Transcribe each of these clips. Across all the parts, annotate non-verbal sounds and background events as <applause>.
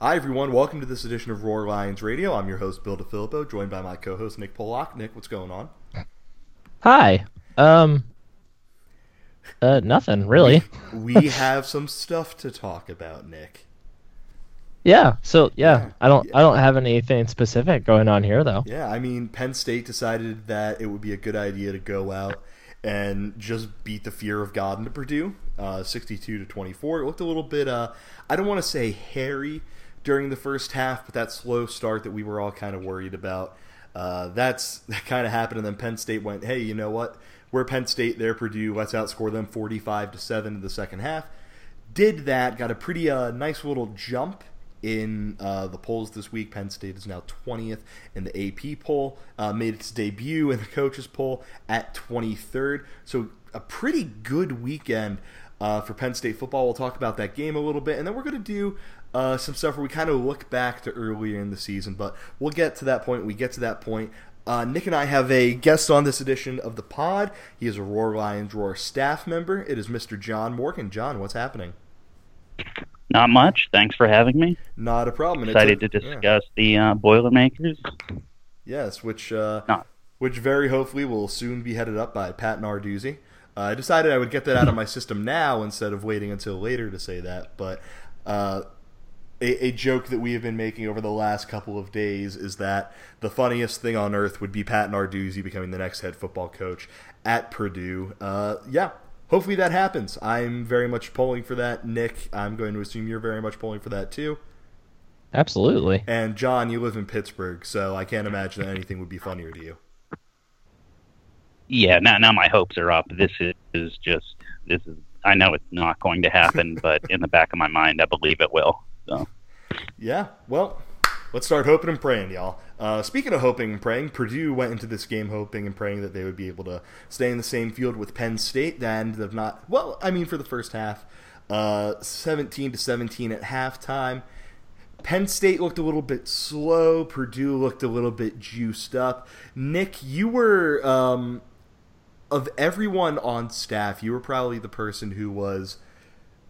Hi, everyone. Welcome to this edition of Roar Lions Radio. I'm your host, Bill DeFilippo, joined by my co host, Nick Pollock. Nick, what's going on? Hi. Um. Uh, nothing really. we <laughs> have some stuff to talk about, Nick. Yeah. So yeah, Yeah, I don't. yeah. I don't have anything specific going on here though. Yeah, I mean, Penn State decided that it would be a good idea to go out and just beat the fear of God into Purdue, uh, 62 to 24. It looked a little bit, uh, I don't want to say hairy during the first half, but that slow start that we were all kind of worried about. Uh, that's <laughs> that kind of happened, and then Penn State went, "Hey, you know what? We're Penn State, they're Purdue. Let's outscore them 45 to seven in the second half." Did that, got a pretty uh, nice little jump in uh, the polls this week. Penn State is now 20th in the AP poll, uh, made its debut in the coaches poll at 23rd. So a pretty good weekend uh, for Penn State football. We'll talk about that game a little bit, and then we're going to do uh, some stuff where we kind of look back to earlier in the season. But we'll get to that point. We get to that point. Uh, Nick and I have a guest on this edition of the pod. He is a Roar Lions Roar staff member. It is Mr. John Morgan. John, what's happening? Not much. Thanks for having me. Not a problem. Excited a- to yeah. discuss the uh, Boilermakers. Yes, which uh, which very hopefully will soon be headed up by Pat Narduzzi. Uh, I decided I would get that out of my system now instead of waiting until later to say that. But uh, a, a joke that we have been making over the last couple of days is that the funniest thing on earth would be Pat Narduzzi becoming the next head football coach at Purdue. Uh, yeah, hopefully that happens. I'm very much polling for that. Nick, I'm going to assume you're very much polling for that too. Absolutely. And John, you live in Pittsburgh, so I can't imagine that anything would be funnier to you. Yeah, now now my hopes are up. This is, is just this is. I know it's not going to happen, but in the back of my mind, I believe it will. So Yeah, well, let's start hoping and praying, y'all. Uh, speaking of hoping and praying, Purdue went into this game hoping and praying that they would be able to stay in the same field with Penn State. That ended up not. Well, I mean, for the first half, uh, 17 to 17 at halftime. Penn State looked a little bit slow. Purdue looked a little bit juiced up. Nick, you were um, of everyone on staff, you were probably the person who was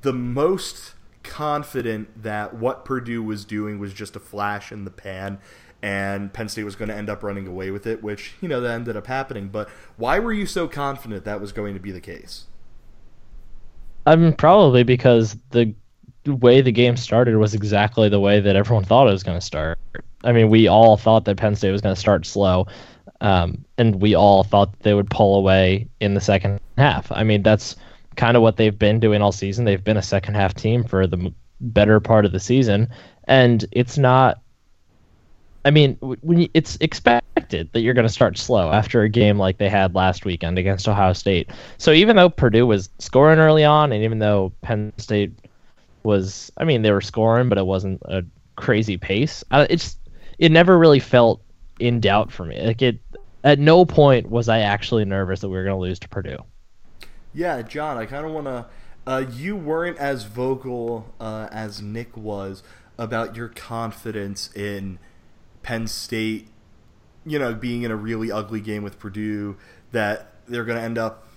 the most confident that what Purdue was doing was just a flash in the pan and Penn State was going to end up running away with it, which, you know, that ended up happening. But why were you so confident that was going to be the case? I mean, probably because the way the game started was exactly the way that everyone thought it was going to start. I mean, we all thought that Penn State was going to start slow, um, and we all thought they would pull away in the second half. I mean, that's kind of what they've been doing all season. They've been a second half team for the better part of the season, and it's not. I mean, when you, it's expected that you're going to start slow after a game like they had last weekend against Ohio State. So even though Purdue was scoring early on, and even though Penn State was, I mean, they were scoring, but it wasn't a crazy pace. Uh, it's it never really felt in doubt for me. Like it, at no point was I actually nervous that we were going to lose to Purdue. Yeah, John, I kind of want to. Uh, you weren't as vocal uh, as Nick was about your confidence in Penn State, you know, being in a really ugly game with Purdue, that they're going to end up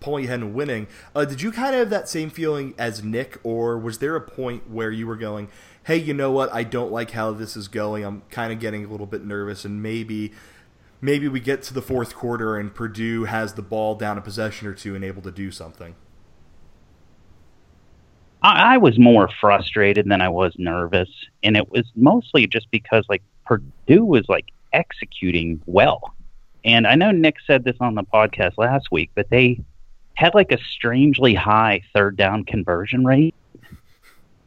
pulling ahead and winning. Uh, did you kind of have that same feeling as Nick, or was there a point where you were going, hey, you know what? I don't like how this is going. I'm kind of getting a little bit nervous, and maybe. Maybe we get to the fourth quarter and Purdue has the ball down a possession or two and able to do something. I, I was more frustrated than I was nervous, and it was mostly just because like Purdue was like executing well. And I know Nick said this on the podcast last week, but they had like a strangely high third down conversion rate,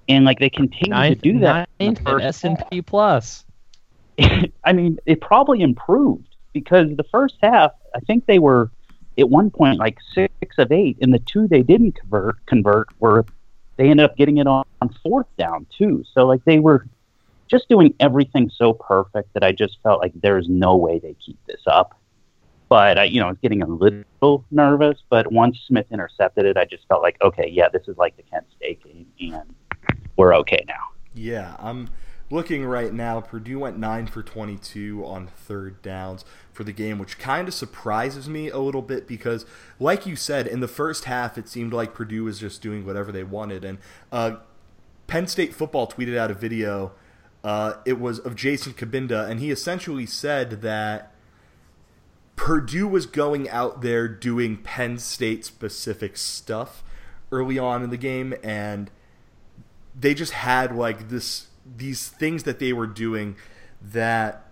and like they continue Ninth, to do that. ninth in first S and P plus. <laughs> I mean, it probably improved because the first half, I think they were at one point like six of eight, and the two they didn't convert convert were they ended up getting it on, on fourth down too. So like they were just doing everything so perfect that I just felt like there's no way they keep this up. But I, you know, I was getting a little nervous. But once Smith intercepted it, I just felt like, okay, yeah, this is like the Kent State game, and we're okay now. Yeah, I'm looking right now. Purdue went 9 for 22 on third downs for the game, which kind of surprises me a little bit because, like you said, in the first half, it seemed like Purdue was just doing whatever they wanted. And uh, Penn State football tweeted out a video Uh, it was of Jason Cabinda, and he essentially said that Purdue was going out there doing Penn State specific stuff early on in the game, and they just had like this these things that they were doing that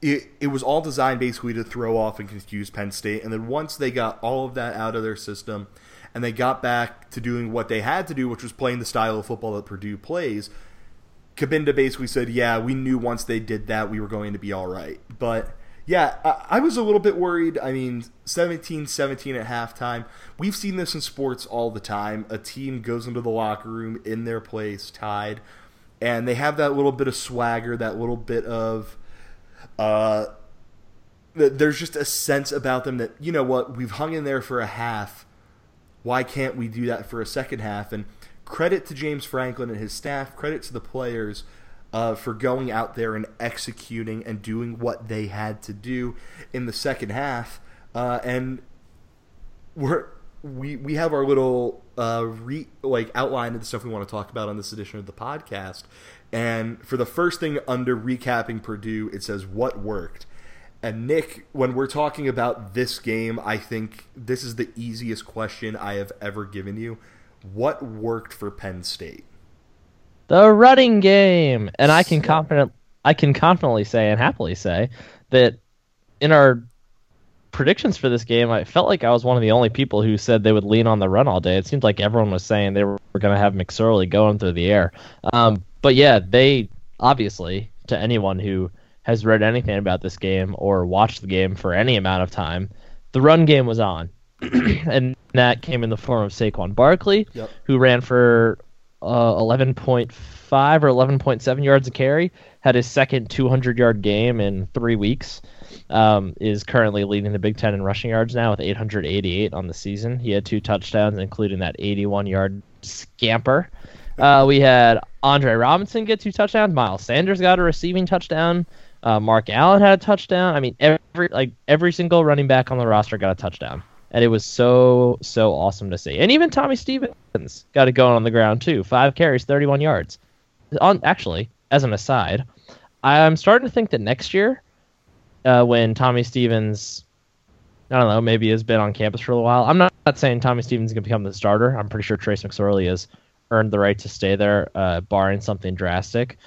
it, it was all designed basically to throw off and confuse Penn State. And then once they got all of that out of their system and they got back to doing what they had to do, which was playing the style of football that Purdue plays, Cabinda basically said, Yeah, we knew once they did that, we were going to be all right. But yeah, I, I was a little bit worried. I mean, 17 17 at halftime. We've seen this in sports all the time. A team goes into the locker room in their place, tied, and they have that little bit of swagger, that little bit of. Uh, there's just a sense about them that, you know what, we've hung in there for a half. Why can't we do that for a second half? And credit to James Franklin and his staff, credit to the players uh, for going out there and executing and doing what they had to do in the second half. Uh, and we're we we have our little uh, re, like outline of the stuff we want to talk about on this edition of the podcast. And for the first thing under recapping Purdue, it says what worked. And Nick, when we're talking about this game, I think this is the easiest question I have ever given you. What worked for Penn State? The running game, and I can confident I can confidently say and happily say that in our predictions for this game, I felt like I was one of the only people who said they would lean on the run all day. It seemed like everyone was saying they were, going to have McSorley going through the air. Um, but yeah, they obviously, to anyone who has read anything about this game or watched the game for any amount of time, the run game was on. <clears throat> and that came in the form of Saquon Barkley, Yep. who ran for uh, 11.5 or 11.7 yards a carry, had his second 200 yard game in three weeks. Um, is currently leading the Big Ten in rushing yards now with 888 on the season. He had two touchdowns, including that 81 yard scamper. Uh, we had Andre Robinson get two touchdowns. Miles Sanders got a receiving touchdown. Uh, Mark Allen had a touchdown. I mean, every like every single running back on the roster got a touchdown, and it was so so awesome to see. And even Tommy Stevens got it going on the ground too. Five carries, 31 yards. On actually, as an aside, I'm starting to think that next year, uh, when Tommy Stevens, I don't know, maybe has been on campus for a while. I'm not, not saying Tommy Stevens is going to become the starter. I'm pretty sure Trace McSorley has earned the right to stay there, uh, barring something drastic.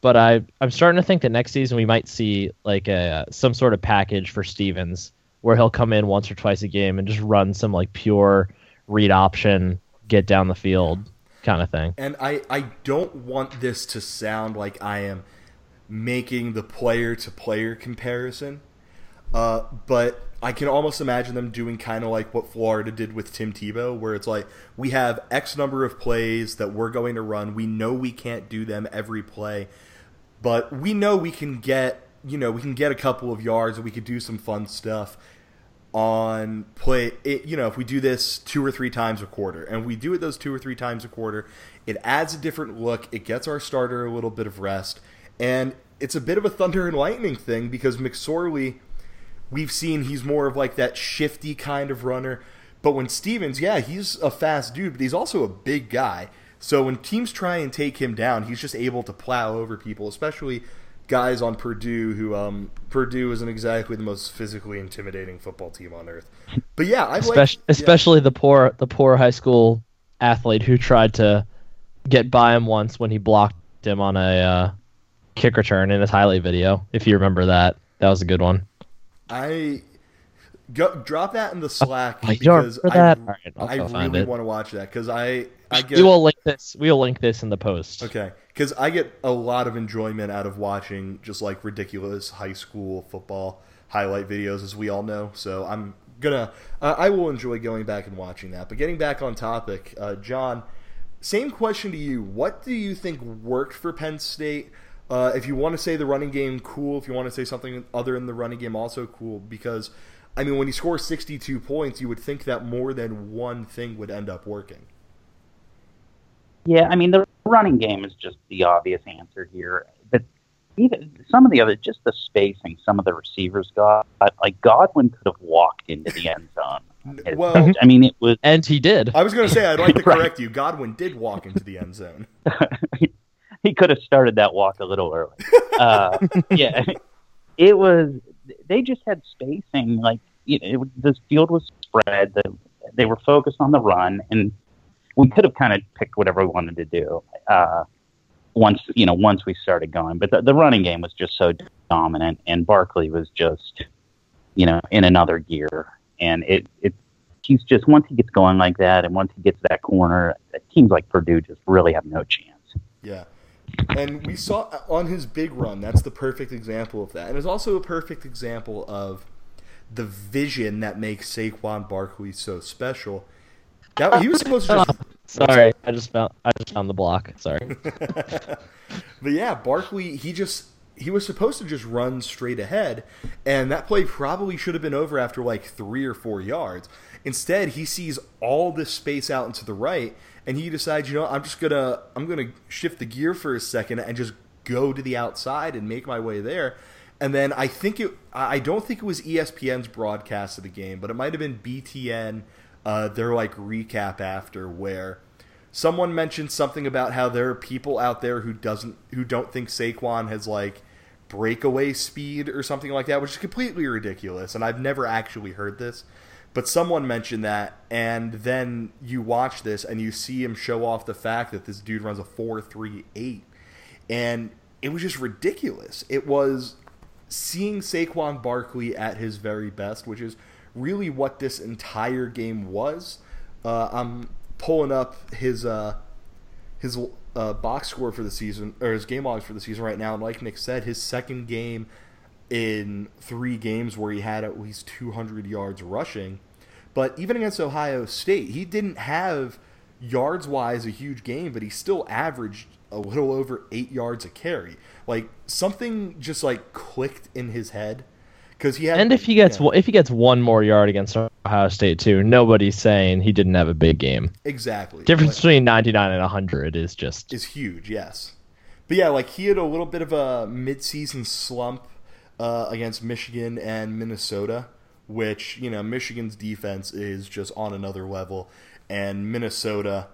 But I, I'm starting to think that next season we might see like a some sort of package for Stevens where he'll come in once or twice a game and just run some like pure read option, get down the field kind of thing. And I, I don't want this to sound like I am making the player to player comparison, uh, but I can almost imagine them doing kind of like what Florida did with Tim Tebow, where it's like we have X number of plays that we're going to run. We know we can't do them every play, but we know we can get you know we can get a couple of yards and we could do some fun stuff on play it, you know if we do this two or three times a quarter. And we do it those two or three times a quarter it adds a different look. It gets our starter a little bit of rest and it's a bit of a thunder and lightning thing because mcsorley we've seen he's more of like that shifty kind of runner. But when stevens yeah he's a fast dude but he's also a big guy. So when teams try and take him down he's just able to plow over people especially guys on Purdue who um, Purdue isn't exactly the most physically intimidating football team on earth. But yeah, I like especially, especially the poor the poor high school athlete who tried to get by him once when he blocked him on a uh, kick return in his highlight video. If you remember that, that was a good one. I go, drop that in the Slack Oh, because I? I'll I really it. want to watch that because I I get We will link this. We will link this in the post. Okay, because I get a lot of enjoyment out of watching just like ridiculous high school football highlight videos, as we all know. So I'm gonna, uh, I will enjoy going back and watching that. But getting back on topic, uh, John, same question to you. What do you think worked for Penn State? Uh, if you want to say the running game, cool. If you want to say something other than the running game, also cool. Because I mean, when you score 62 points, you would think that more than one thing would end up working. Yeah, I mean the running game is just the obvious answer here. But even some of the other, just the spacing, some of the receivers got like Godwin could have walked into the end zone. Well, I mean, it was And he did. I was going to say I'd like to <laughs> Right. correct you. Godwin did walk into the end zone. <laughs> <laughs> he could have started that walk a little early. Uh, <laughs> yeah, it was. They just had spacing. Like you know, it, the field was spread. The, they were focused on the run, and we could have kind of picked whatever we wanted to do. Uh, once you know, once we started going, but the, the running game was just so dominant, and Barkley was just, you know, in another gear. And it it he's just once he gets going like that, and once he gets that corner, teams like Purdue just really have no chance. Yeah. And we saw uh, on his big run, that's the perfect example of that. And it's also a perfect example of the vision that makes Saquon Barkley so special. That, he was supposed to just. Sorry, I just found I just found the block. Sorry. <laughs> but yeah, Barkley, he just he was supposed to just run straight ahead, and that play probably should have been over after like three or four yards. Instead, he sees all this space out into the right, and he decides, you know, I'm just gonna I'm gonna shift the gear for a second and just go to the outside and make my way there. And then I think it I don't think it was ESPN's broadcast of the game, but it might have been BTN uh, their like recap after where someone mentioned something about how there are people out there who doesn't who don't think Saquon has like breakaway speed or something like that, which is completely ridiculous. And I've never actually heard this, but someone mentioned that, and then you watch this and you see him show off the fact that this dude runs a four three eight, and it was just ridiculous. It was seeing Saquon Barkley at his very best, which is really what this entire game was. Uh, I'm pulling up his uh, his uh, box score for the season or his game logs for the season right now, and like Nick said, his second game in three games where he had at least 200 yards rushing. But even against Ohio State, he didn't have yards wise a huge game, but he still averaged a little over eight yards a carry. Like something just like clicked in his head because he had. And if he gets yeah. if he gets one more yard against Ohio State too, nobody's saying he didn't have a big game. Exactly. Difference but, between 99 and 100 is just is huge. Yes, but yeah, like he had a little bit of a midseason slump uh, against Michigan and Minnesota, which you know Michigan's defense is just on another level, and Minnesota,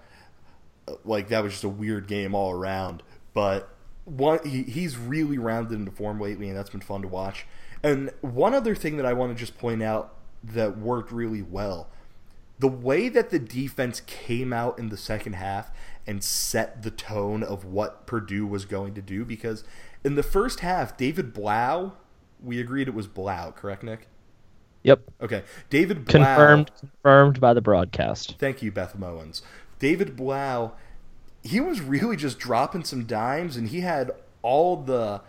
uh, like that was just a weird game all around. But one, he, he's really rounded into form lately, and that's been fun to watch. And one other thing that I want to just point out that worked really well the way that the defense came out in the second half and set the tone of what Purdue was going to do because in the first half, David Blough, we agreed it was Blau, correct, Nick? Yep. Okay. David Blough. Confirmed, confirmed by the broadcast. Thank you, Beth Mowins. David Blough, he was really just dropping some dimes and he had all the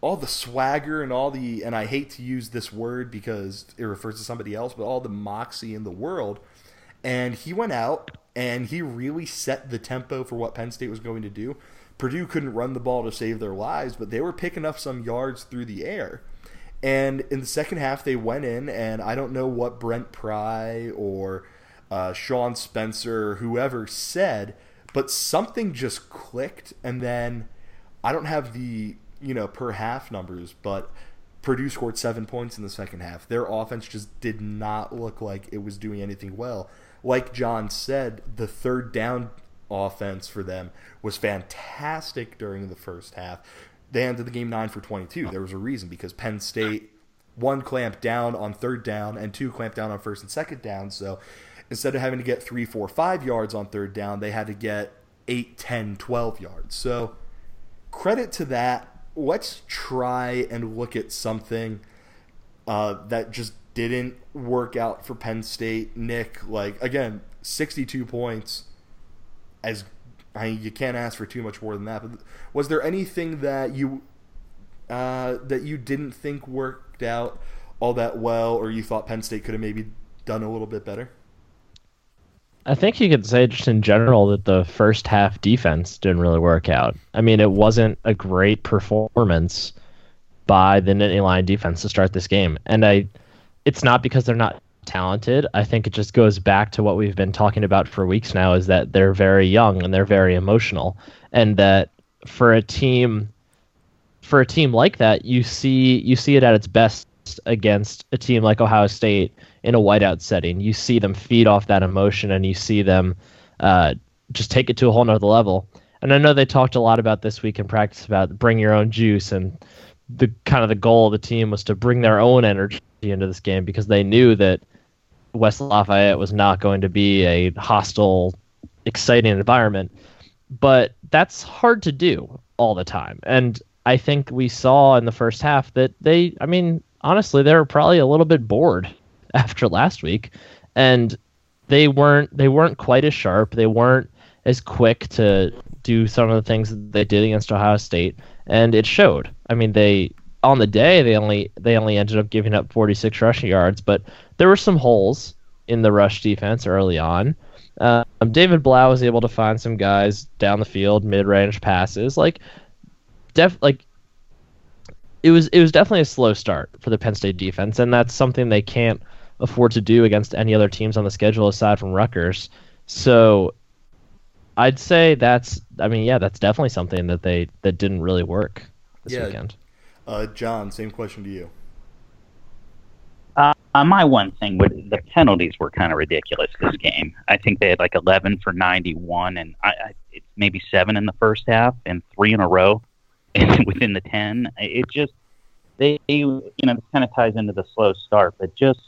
all the swagger and all the and I hate to use this word because it refers to somebody else, but all the moxie in the world. And he went out and he really set the tempo for what Penn State was going to do. Purdue couldn't run the ball to save their lives, but they were picking up some yards through the air. And in the second half, they went in, and I don't know what Brent Pry or uh, Sean Spencer whoever said, but something just clicked. And then I don't have the you know, per half numbers, but Purdue scored seven points in the second half. Their offense just did not look like it was doing anything well. Like John said, the third down offense for them was fantastic during the first half. They ended the game 9 for 22. There was a reason because Penn State one clamped down on third down and two clamped down on first and second down. So instead of having to get three, four, five yards on third down, they had to get 8, 10, 12 yards. So credit to that let's try and look at something uh, that just didn't work out for Penn State. Nick, like again, 62 points. As I you can't ask for too much more than that. But was there anything that you uh, that you didn't think worked out all that well, or you thought Penn State could have maybe done a little bit better? I think you could say just in general that the first half defense didn't really work out. I mean, it wasn't a great performance by the Nittany Lion defense to start this game. And I it's not because they're not talented. I think it just goes back to what we've been talking about for weeks now is that they're very young and they're very emotional and that for a team for a team like that, you see you see it at its best against a team like Ohio State in a whiteout setting. You see them feed off that emotion and you see them uh, just take it to a whole nother level. And I know they talked a lot about this week in practice about bring your own juice and the kind of the goal of the team was to bring their own energy into this game because they knew that West Lafayette was not going to be a hostile, exciting environment. But that's hard to do all the time. And I think we saw in the first half that they, I mean, honestly, they were probably a little bit bored <laughs> after last week, and they weren't they weren't quite as sharp. They weren't as quick to do some of the things that they did against Ohio State, and it showed. I mean, they on the day they only they only ended up giving up 46 rushing yards, but there were some holes in the rush defense early on. Um, David Blough was able to find some guys down the field, mid-range passes. Like, def like it was it was definitely a slow start for the Penn State defense, and that's something they can't afford to do against any other teams on the schedule aside from Rutgers. So I'd say that's I mean yeah that's definitely something that they that didn't really work this Yeah. weekend. Uh, John, same question to you. Uh, my one thing with the penalties were kind of ridiculous this game. I think they had like 11 for 91, and I, I it's maybe seven in the first half and three in a row, <laughs> within the 10. It just they you know kind of ties into the slow start, but just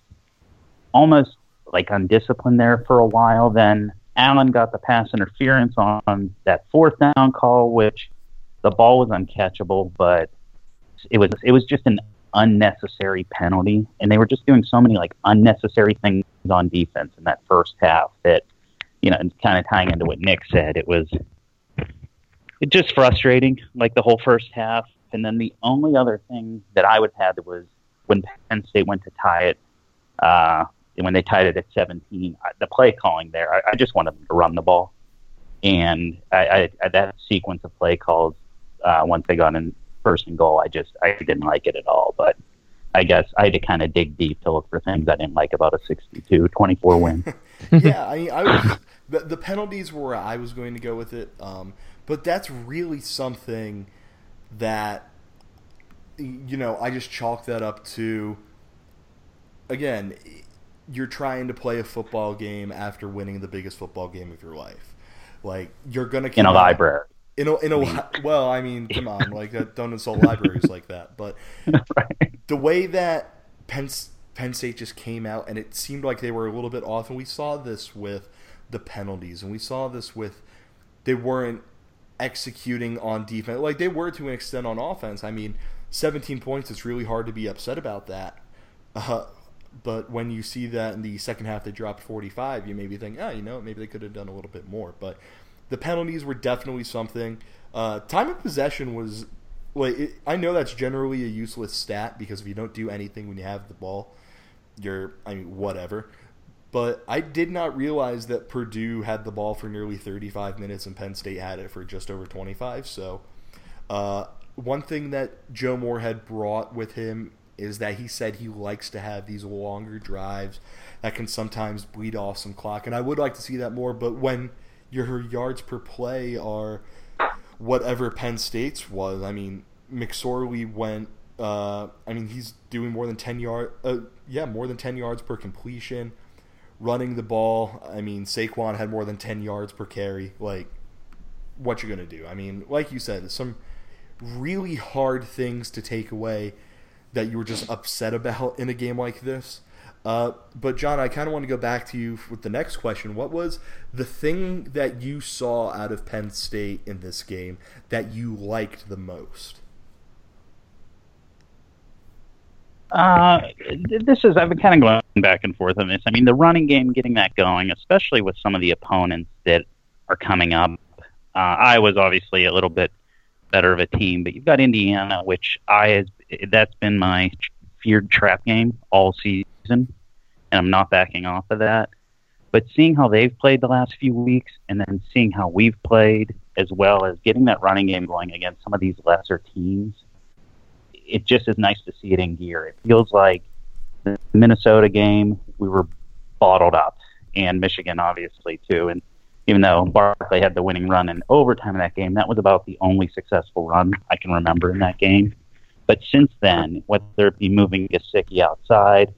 almost like undisciplined there for a while. Then Allen got the pass interference on that fourth down call, which the ball was uncatchable, but it was it was just an unnecessary penalty, and they were just doing so many like unnecessary things on defense in that first half that you know, and kind of tying into what Nick said, it was it just frustrating, like the whole first half. And then the only other thing that I would have was when Penn State went to tie it, uh, and when they tied it at 17, the play calling there, I, I just wanted them to run the ball. And I, I, that sequence of play calls, uh, once they got in first and goal, I just I didn't like it at all. But I guess I had to kind of dig deep to look for things I didn't like about a 62-24 win. <laughs> yeah, I mean, I was <laughs> the, the penalties were where I was going to go with it, um, but that's really something that you know I just chalk that up to. Again, you're trying to play a football game after winning the biggest football game of your life. Like you're gonna in a library. In a, in a well, I mean, come on, <laughs> like uh, don't insult libraries like that. But <laughs> right. the way that Penn, Penn State just came out and it seemed like they were a little bit off, and we saw this with the penalties, and we saw this with they weren't executing on defense like they were to an extent on offense. I mean, 17 points, it's really hard to be upset about that. Uh, but when you see that in the second half they dropped 45, you maybe think, oh, you know, maybe they could have done a little bit more. But the penalties were definitely something. Uh, time of possession was like it, I know that's generally a useless stat because if you don't do anything when you have the ball, you're I mean whatever. But I did not realize that Purdue had the ball for nearly 35 minutes and Penn State had it for just over 25. So, uh, one thing that Joe Moorhead brought with him is that he said he likes to have these longer drives that can sometimes bleed off some clock. And I would like to see that more, but when your yards per play are whatever Penn State's was, I mean, McSorley went. Uh, I mean, he's doing more than ten yard. Uh, yeah, more than ten yards per completion. Running the ball. I mean, Saquon had more than ten yards per carry. Like, what you're gonna do? I mean, like you said, some really hard things to take away that you were just upset about in a game like this. Uh, but John, I kind of want to go back to you with the next question. What was the thing that you saw out of Penn State in this game that you liked the most? Uh, this is I've been kind of going back and forth on this. I mean, the running game, getting that going, especially with some of the opponents that are coming up. Uh, I was obviously a little bit better of a team, but you've got Indiana, which I that's been my feared trap game all season, and I'm not backing off of that. But seeing how they've played the last few weeks, and then seeing how we've played, as well as getting that running game going against some of these lesser teams, it just is nice to see it in gear. It feels like the Minnesota game we were bottled up, and Michigan obviously too. And even though Barkley had the winning run in overtime in that game, that was about the only successful run I can remember in that game. But since then, whether it be moving Gesicki outside,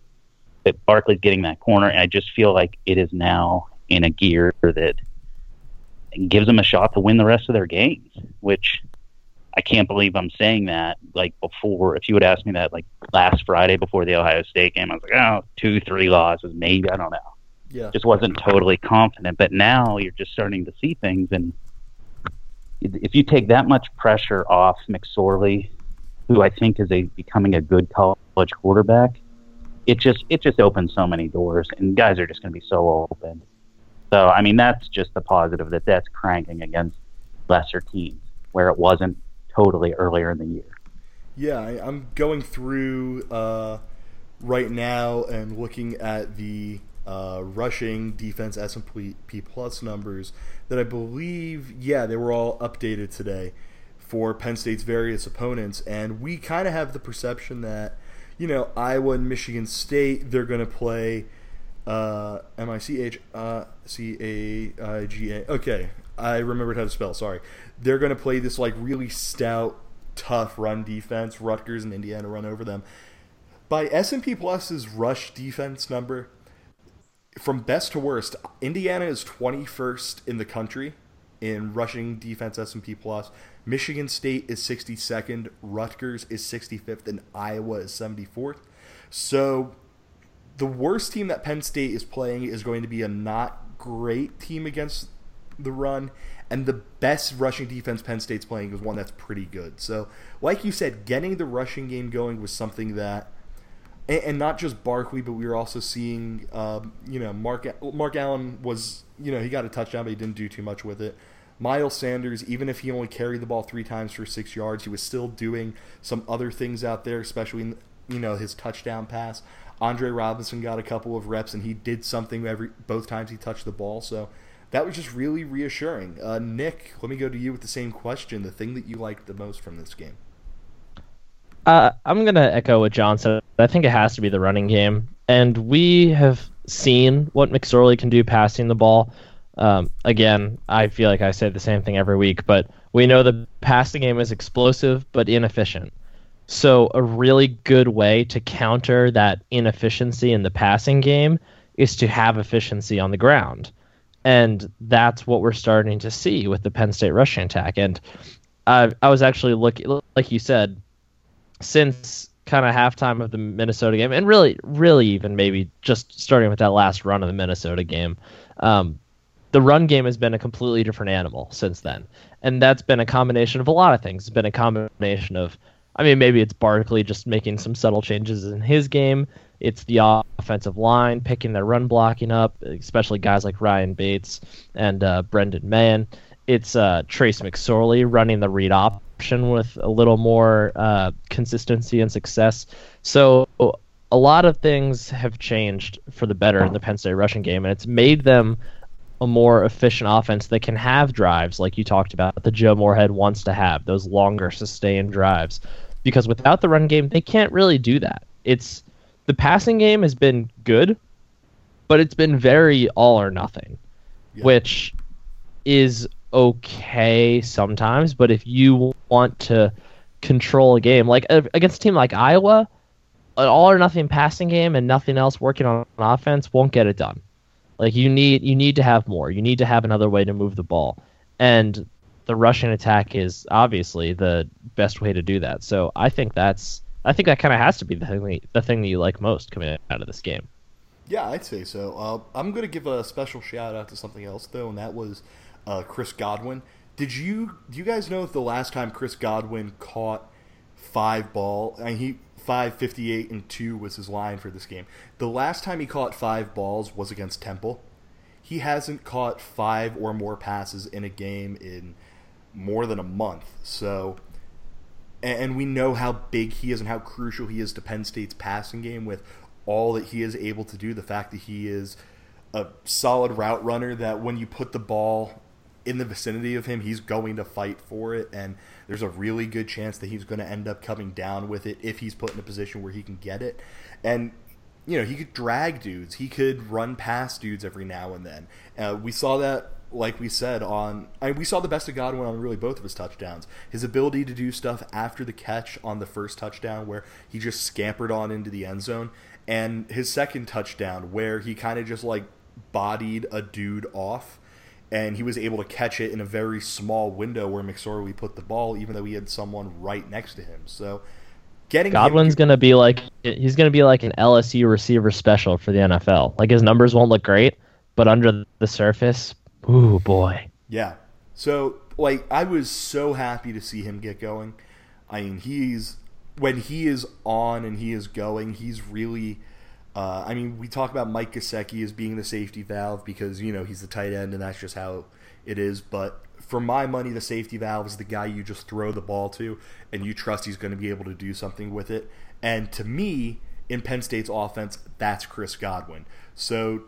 that Barkley's getting that corner, and I just feel like it is now in a gear that gives them a shot to win the rest of their games. Which I can't believe I'm saying that. Like before, if you would ask me that like last Friday before the Ohio State game, I was like, oh, two, three losses, maybe. I don't know. Yeah. Just wasn't totally confident. But now you're just starting to see things, and if you take that much pressure off McSorley, who I think is a becoming a good college quarterback, it just it just opens so many doors, and guys are just going to be so open. So I mean, that's just the positive that that's cranking against lesser teams where it wasn't totally earlier in the year. Yeah, I, I'm going through uh, right now and looking at the uh, rushing defense S&P plus numbers that I believe, yeah, they were all updated today for Penn State's various opponents, and we kind of have the perception that you know Iowa and Michigan State they're going to play uh, M I C H uh, C A I G A. Okay, I remembered how to spell. Sorry, they're going to play this like really stout, tough run defense. Rutgers and Indiana run over them. By S&P Plus's rush defense number, from best to worst, Indiana is 21st in the country in rushing defense S&P plus. Michigan State is 62nd, Rutgers is 65th, and Iowa is 74th. So the worst team that Penn State is playing is going to be a not great team against the run, and the best rushing defense Penn State's playing is one that's pretty good. So, like you said, getting the rushing game going was something that and, and not just Barkley, but we were also seeing, um, you know, Mark Mark Allen was, you know, he got a touchdown, but he didn't do too much with it. Miles Sanders, even if he only carried the ball three times for six yards, he was still doing some other things out there, especially in, you know his touchdown pass. Andre Robinson got a couple of reps, and he did something every both times he touched the ball. So that was just really reassuring. Uh, Nick, let me go to you with the same question. The thing that you liked the most from this game? Uh, I'm gonna echo what John said. I think it has to be the running game, and we have seen what McSorley can do passing the ball. Um, again, I feel like I say the same thing every week, but we know the passing game is explosive but inefficient. So a really good way to counter that inefficiency in the passing game is to have efficiency on the ground. And that's what we're starting to see with the Penn State rushing attack. And I, I was actually looking, like you said, since kind of halftime of the Minnesota game, and really, really even maybe just starting with that last run of the Minnesota game, um, the run game has been a completely different animal since then. And that's been a combination of a lot of things. It's been a combination of, I mean, maybe it's Barkley just making some subtle changes in his game. It's the offensive line picking their run blocking up, especially guys like Ryan Bates and uh, Brendan Mahon. It's uh, Trace McSorley running the read op option with a little more uh, consistency and success. So a lot of things have changed for the better in the Penn State rushing game, and it's made them a more efficient offense that can have drives like you talked about that Joe Moorhead wants to have those longer sustained drives. Because without the run game, they can't really do that. It's the passing game has been good, but it's been very all or nothing, yeah. which is okay sometimes, but if you want to control a game, like uh, against a team like Iowa, an all or nothing passing game and nothing else working on offense won't get it done. Like you need you need to have more. You need to have another way to move the ball. And the Russian attack is obviously the best way to do that. So I think that's I think that kind of has to be the thing the thing that you like most coming out of this game. Yeah, I'd say so. Uh, I'm going to give a special shout out to something else though, and that was uh, Chris Godwin. Did you do you guys know the last time Chris Godwin caught five ball? I mean, he five fifty eight and two was his line for this game. The last time he caught five balls was against Temple. He hasn't caught five or more passes in a game in more than a month. So, and we know how big he is and how crucial he is to Penn State's passing game with all that he is able to do. The fact that he is a solid route runner that when you put the ball in the vicinity of him, he's going to fight for it, and there's a really good chance that he's going to end up coming down with it if he's put in a position where he can get it. And you know, he could drag dudes, he could run past dudes every now and then. Uh, we saw that, like we said, on I mean, we saw the best of Godwin on really both of his touchdowns. His ability to do stuff after the catch on the first touchdown, where he just scampered on into the end zone, and his second touchdown, where he kind of just like bodied a dude off and he was able to catch it in a very small window where McSorley put the ball, even though he had someone right next to him. So getting Godwin's him, gonna be like he's gonna be like an LSU receiver special for the NFL. Like his numbers won't look great, but under the surface, ooh boy. Yeah. So like I was so happy to see him get going. I mean, he's when he is on and he is going, he's really. Uh, I mean, we talk about Mike Gesicki as being the safety valve because you know he's the tight end and that's just how it is. But for my money, the safety valve is the guy you just throw the ball to and you trust he's going to be able to do something with it. And to me, in Penn State's offense, that's Chris Godwin. So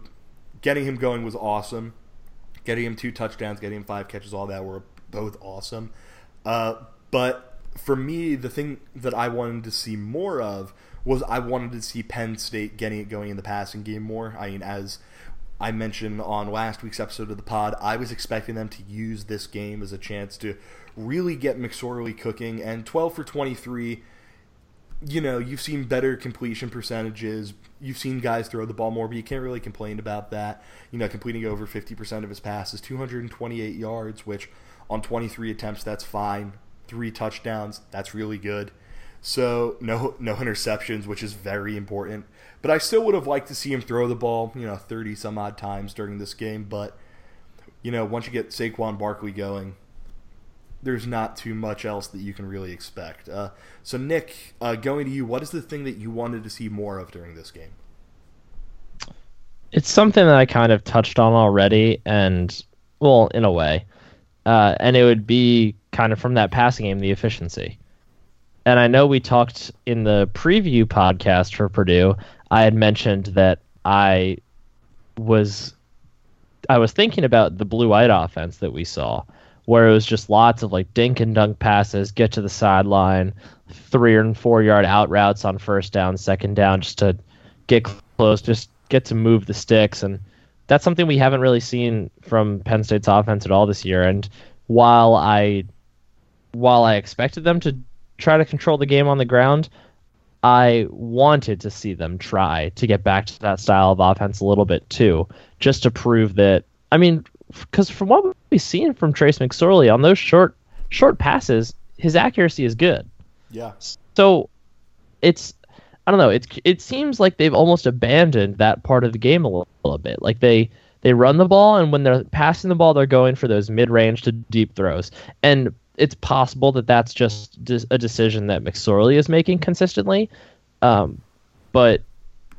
getting him going was awesome. Getting him two touchdowns, getting him five catches, all that were both awesome. Uh, but for me, the thing that I wanted to see more of was I wanted to see Penn State getting it going in the passing game more. I mean, as I mentioned on last week's episode of the pod, I was expecting them to use this game as a chance to really get McSorley cooking. And 12 for 23, you know, you've seen better completion percentages. You've seen guys throw the ball more, but you can't really complain about that. You know, completing over 50% of his passes, 228 yards, which on 23 attempts, that's fine. Three touchdowns, that's really good. So no no interceptions, which is very important. But I still would have liked to see him throw the ball, you know, 30 some odd times during this game. But you know, once you get Saquon Barkley going, there's not too much else that you can really expect. Uh, so Nick, uh, going to you, what is the thing that you wanted to see more of during this game? It's something that I kind of touched on already, and well, in a way, uh, and it would be kind of from that passing game, the efficiency and I know we talked in the preview podcast for Purdue. I had mentioned that I was I was thinking about the blue white offense that we saw, where it was just lots of like dink and dunk passes, get to the sideline, three and four yard out routes on first down, second down, just to get close, just get to move the sticks, and that's something we haven't really seen from Penn State's offense at all this year. And while I while I expected them to try to control the game on the ground. I wanted to see them try to get back to that style of offense a little bit too, just to prove that. I mean, because from what we've seen from Trace McSorley on those short short passes, his accuracy is good. Yeah. So it's I don't know. It it seems like they've almost abandoned that part of the game a little, a little bit. Like they they run the ball, and when they're passing the ball, they're going for those mid range to deep throws. And it's possible that that's just a decision that McSorley is making consistently. Um, but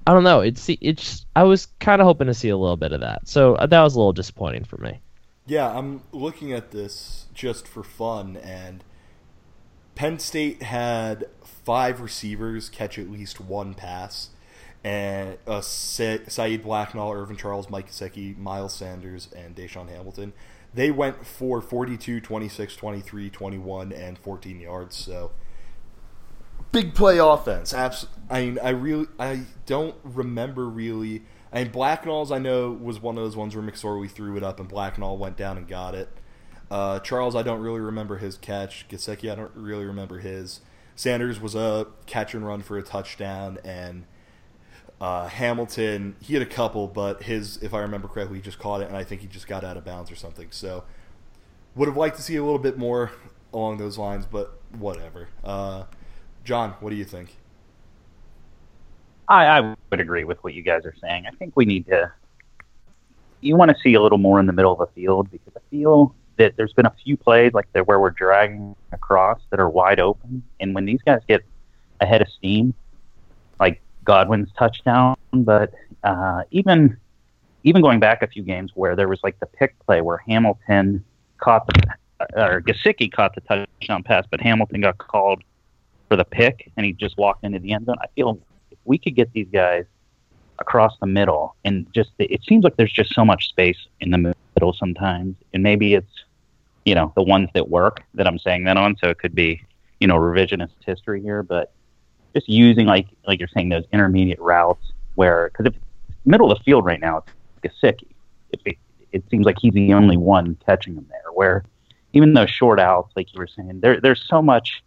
I don't know. It's it's. I was kind of hoping to see a little bit of that, so uh, that was a little disappointing for me. Yeah, I'm looking at this just for fun, and Penn State had five receivers catch at least one pass, and uh, Saeed Blacknall, Irvin Charles, Mike Gesicki, Miles Sanders, and DaeSean Hamilton they went for 42, 26, 23, 21, and 14 yards. So big play offense. Abs- I mean, I really, I don't remember really. I mean, Blacknall's I know was one of those ones where McSorley threw it up and Blacknall went down and got it. Uh, Charles, I don't really remember his catch. Gesicki, I don't really remember his. Sanders was a catch and run for a touchdown, and uh, Hamilton, he had a couple, but his, if I remember correctly, he just caught it, and I think he just got out of bounds or something. So, would have liked to see a little bit more along those lines, but whatever. Uh, John, what do you think? I, I would agree with what you guys are saying. I think we need to. You want to see a little more in the middle of the field because I feel that there's been a few plays like where we're dragging across that are wide open, and when these guys get ahead of steam, Godwin's touchdown, but uh, even even going back a few games where there was like the pick play where Hamilton caught the or Gesicki caught the touchdown pass, but Hamilton got called for the pick and he just walked into the end zone. I feel if we could get these guys across the middle and just it seems like there's just so much space in the middle sometimes, and maybe it's you know the ones that work that I'm saying that on, so it could be you know revisionist history here, but just using like like you're saying those intermediate routes where because if middle of the field right now it's like a Gesicki. It, it seems like he's the only one catching them there. Where even those short outs, like you were saying, there there's so much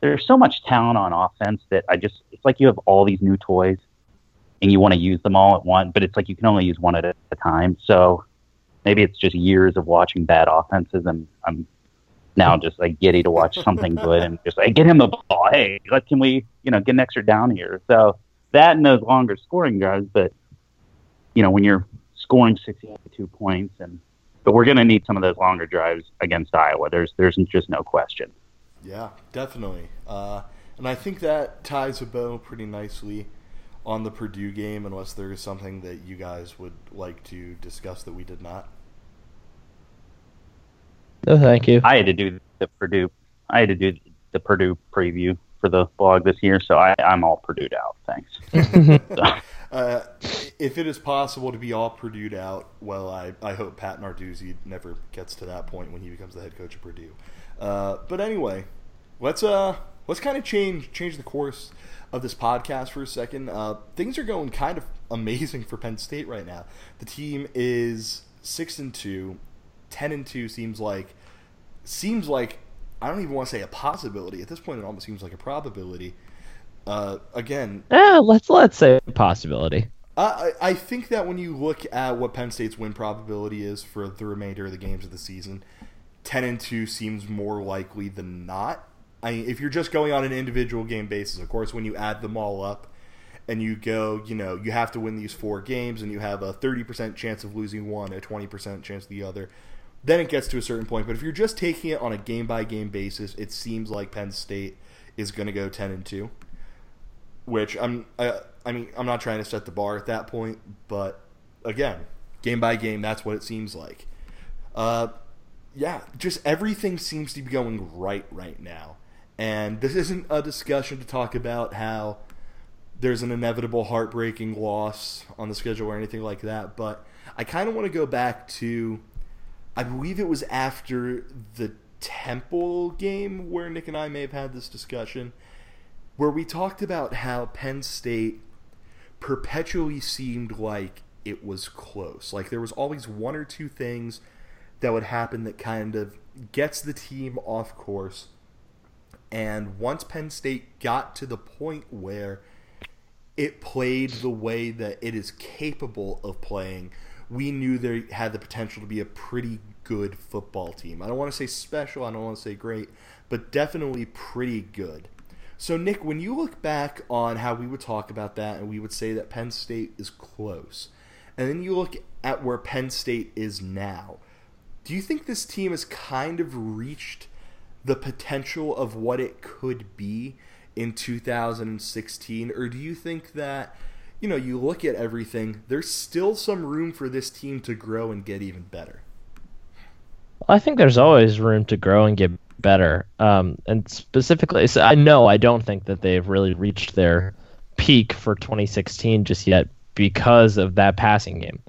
there's so much talent on offense that I just it's like you have all these new toys and you want to use them all at once, but it's like you can only use one at a time. So maybe it's just years of watching bad offenses, and I'm now just like giddy to watch something good and just like get him the ball. Hey, let can we you know get an extra down here? So that and those longer scoring drives, but you know when you're scoring 62 points and but we're going to need some of those longer drives against Iowa. There's there's just no question. Yeah, definitely. Uh, and I think that ties a bow pretty nicely on the Purdue game, unless there is something that you guys would like to discuss that we did not. No, thank you. I had to do the Purdue. I had to do the Purdue preview for the blog this year, so I, I'm all Purdue'd out. Thanks. <laughs> so. uh, if it is possible to be all Purdue'd out, well, I, I hope Pat Narduzzi never gets to that point when he becomes the head coach of Purdue. Uh, but anyway, let's uh let's kind of change change the course of this podcast for a second. Uh, things are going kind of amazing for Penn State right now. The team is six and two, 10 and two seems like seems like I don't even want to say a possibility at this point. It almost seems like a probability. Uh, again, yeah, let's let's say a possibility. I, I think that when you look at what Penn State's win probability is for the remainder of the games of the season, ten and two seems more likely than not. I mean, if you're just going on an individual game basis, of course, when you add them all up and you go, you know, you have to win these four games and you have a 30% chance of losing one, a 20% chance of the other, then it gets to a certain point. But if you're just taking it on a game by game basis, it seems like Penn State is going to go 10 and 2, which I'm, I, I mean, I'm not trying to set the bar at that point, but again, game by game, that's what it seems like. Uh, yeah, just everything seems to be going right right now. And this isn't a discussion to talk about how there's an inevitable heartbreaking loss on the schedule or anything like that, but I kind of want to go back to I believe it was after the Temple game where Nick and I may have had this discussion where we talked about how Penn State perpetually seemed like it was close. Like there was always one or two things that would happen that kind of gets the team off course. And once Penn State got to the point where it played the way that it is capable of playing, we knew they had the potential to be a pretty good football team. I don't want to say special, I don't want to say great, but definitely pretty good. So, Nick, when you look back on how we would talk about that and we would say that Penn State is close, and then you look at where Penn State is now, do you think this team has kind of reached the potential of what it could be in 2016? Or do you think that you know, you look at everything, there's still some room for this team to grow and get even better. I think there's always room to grow and get better. Um, and specifically, so I know I don't think that they've really reached their peak for 2016 just yet because of that passing game.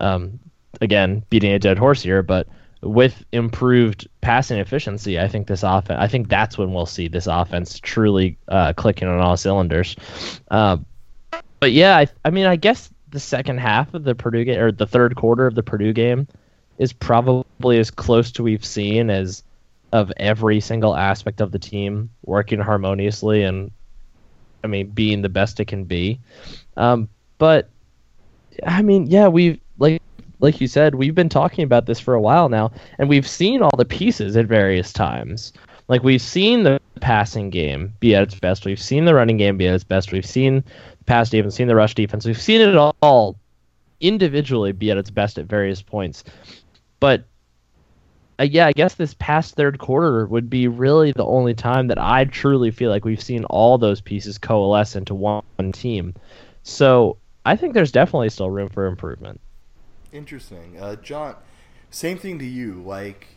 Um, again, beating a dead horse here, but with improved passing efficiency, I think this offense. I think that's when we'll see this offense truly uh, clicking on all cylinders. Uh, but yeah, I, I mean, I guess the second half of the Purdue game or the third quarter of the Purdue game is probably as close to we've seen as of every single aspect of the team working harmoniously and I mean being the best it can be. Um, but I mean, yeah, we've like like you said, we've been talking about this for a while now, and we've seen all the pieces at various times. Like we've seen the passing game be at its best. We've seen the running game be at its best. We've seen pass defense, seen the rush defense. We've seen it all individually be at its best at various points. But uh, yeah, I guess this past third quarter would be really the only time that I truly feel like we've seen all those pieces coalesce into one team. So I think there's definitely still room for improvement. Interesting, uh, John. Same thing to you. Like,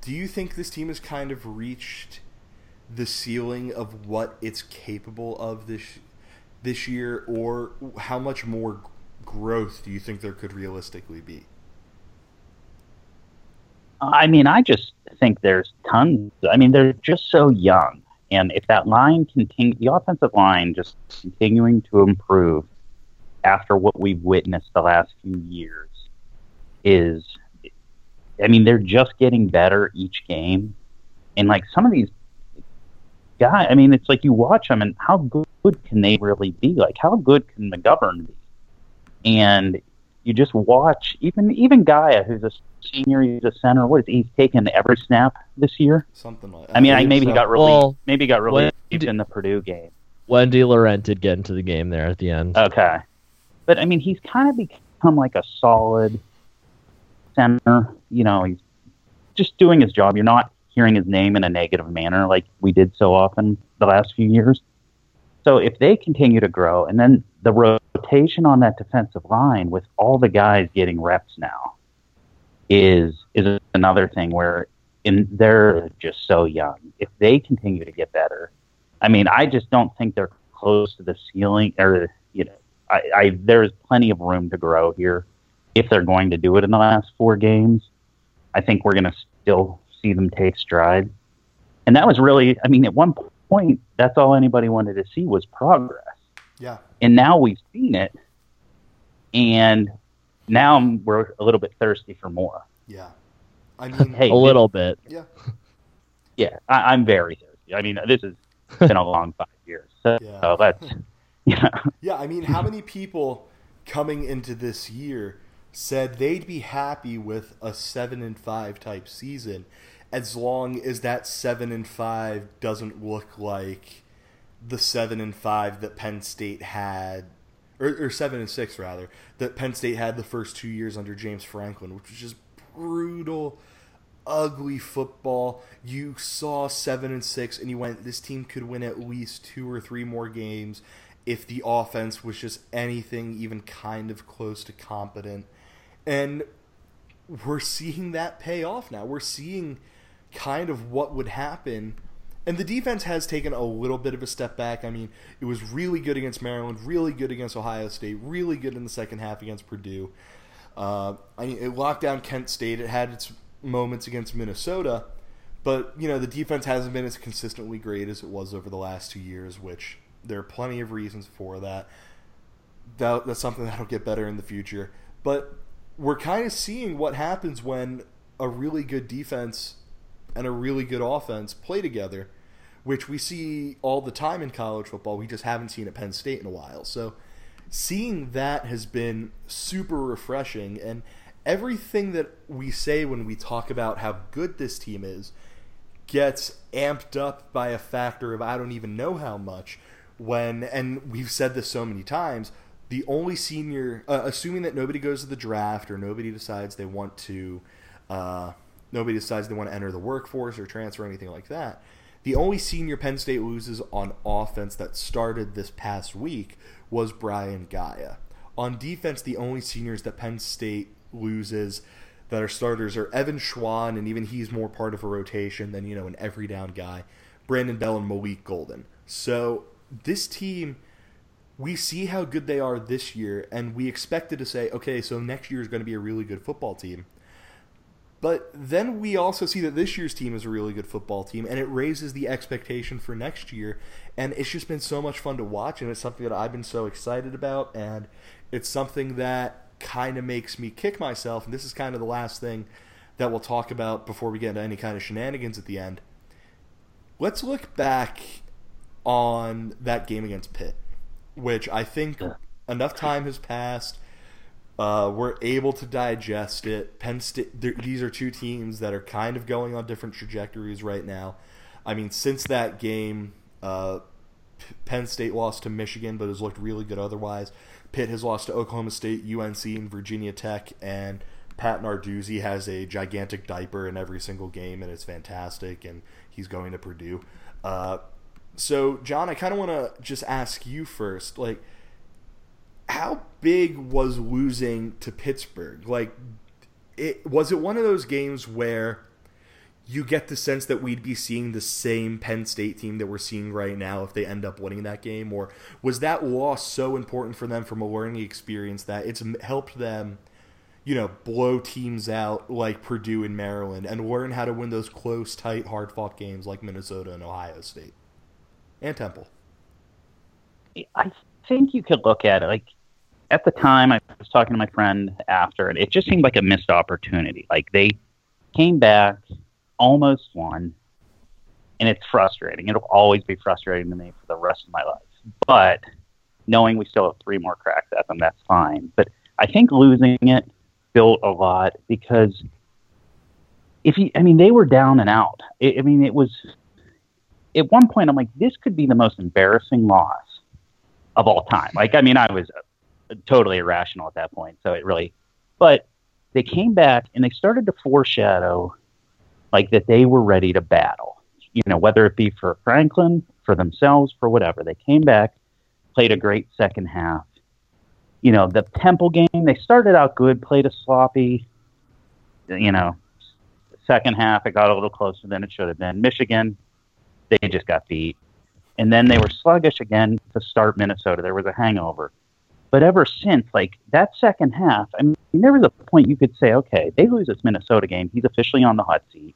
do you think this team has kind of reached the ceiling of what it's capable of this this year, or how much more growth do you think there could realistically be? I mean, I just think there's tons. I mean, they're just so young. And if that line continue, the offensive line just continuing to improve after what we've witnessed the last few years is, I mean, they're just getting better each game. And like some of these guys, I mean, it's like you watch them and how good can they really be? Like, how good can McGovern be? And you just watch even even Gaia, who's a senior, he's a center. What is he? he's taken every snap this year? Something like. that. I mean, I, maybe so. he got relieved. Well, maybe he got relieved when- in the Purdue game. Wendy Laurent did get into the game there at the end. Okay, but I mean, he's kind of become like a solid center. You know, he's just doing his job. You're not hearing his name in a negative manner like we did so often the last few years. So if they continue to grow, and then the rotation on that defensive line with all the guys getting reps now is is another thing where in they're just so young. If they continue to get better, I mean, I just don't think they're close to the ceiling or you know, I, I there's plenty of room to grow here if they're going to do it in the last four games. I think we're going to still see them take stride. And that was really, I mean, at one point, that's all anybody wanted to see was progress. Yeah. And now we've seen it. And now we're a little bit thirsty for more. Yeah. I mean, Hey, a little bit. yeah. Yeah, I, I'm very thirsty. I mean, this has been a long five years. So Yeah. <laughs> that's, you know, Yeah, I mean, how many people coming into this year said they'd be happy with a seven and five type season, as long as that seven and five doesn't look like the seven and five that Penn State had, or, or seven and six rather, that Penn State had the first two years under James Franklin, which was just brutal, ugly football. You saw seven and six, and you went, this team could win at least two or three more games if the offense was just anything even kind of close to competent. And we're seeing that pay off now. We're seeing kind of what would happen. And the defense has taken a little bit of a step back. I mean, it was really good against Maryland, really good against Ohio State, really good in the second half against Purdue. Uh, I mean, it locked down Kent State. It had its moments against Minnesota, but you know the defense hasn't been as consistently great as it was over the last two years. Which there are plenty of reasons for that. That that's something <laughs> that'll get better in the future. But we're kind of seeing what happens when a really good defense and a really good offense play together, which we see all the time in college football. We just haven't seen at Penn State in a while. So seeing that has been super refreshing and everything that we say when we talk about how good this team is gets amped up by a factor of I don't even know how much when and we've said this so many times the only senior uh, assuming that nobody goes to the draft or nobody decides they want to uh, nobody decides they want to enter the workforce or transfer or anything like that the only senior Penn State loses on offense that started this past week was Brian Gaia. On defense, the only seniors that Penn State loses that are starters are Evan Schwan, and even he's more part of a rotation than, you know, an every down guy, Brandon Bell and Malik Golden. So this team, we see how good they are this year, and we expected to say, okay, so next year is going to be a really good football team. But then we also see that this year's team is a really good football team, and it raises the expectation for next year. And it's just been so much fun to watch, and it's something that I've been so excited about, and it's something that kind of makes me kick myself. And this is kind of the last thing that we'll talk about before we get into any kind of shenanigans at the end. Let's look back on that game against Pitt, which I think enough time has passed. Uh, we're able to digest it. Penn State. These are two teams that are kind of going on different trajectories right now. I mean, since that game, uh, Penn State lost to Michigan, but has looked really good otherwise. Pitt has lost to Oklahoma State, UNC, and Virginia Tech, and Pat Narduzzi has a gigantic diaper in every single game, and it's fantastic. And he's going to Purdue. Uh, so, John, I kind of want to just ask you first, like how big was losing to Pittsburgh? Like, it was it one of those games where you get the sense that we'd be seeing the same Penn State team that we're seeing right now if they end up winning that game, or was that loss so important for them from a learning experience that it's helped them, you know, blow teams out like Purdue and Maryland and learn how to win those close, tight, hard-fought games like Minnesota and Ohio State and Temple? I think you could look at it like at the time I was talking to my friend after it. It just seemed like a missed opportunity. Like they came back, almost won, and it's frustrating. It'll always be frustrating to me for the rest of my life. But knowing we still have three more cracks at them, that's fine. But I think losing it built a lot because if you, I mean, they were down and out. I I mean, it was at one point. I'm like, this could be the most embarrassing loss of all time. Like, I mean, I was totally irrational at that point, so it really. But they came back and they started to foreshadow, like that they were ready to battle. You know, whether it be for Franklin, for themselves, for whatever. They came back, played a great second half. You know, the Temple game, they started out good, played a sloppy, you know, second half, it got a little closer than it should have been. Michigan, they just got beat. And then they were sluggish again to start Minnesota. There was a hangover. But ever since, like that second half, I mean, there was a point you could say, okay, they lose this Minnesota game. He's officially on the hot seat.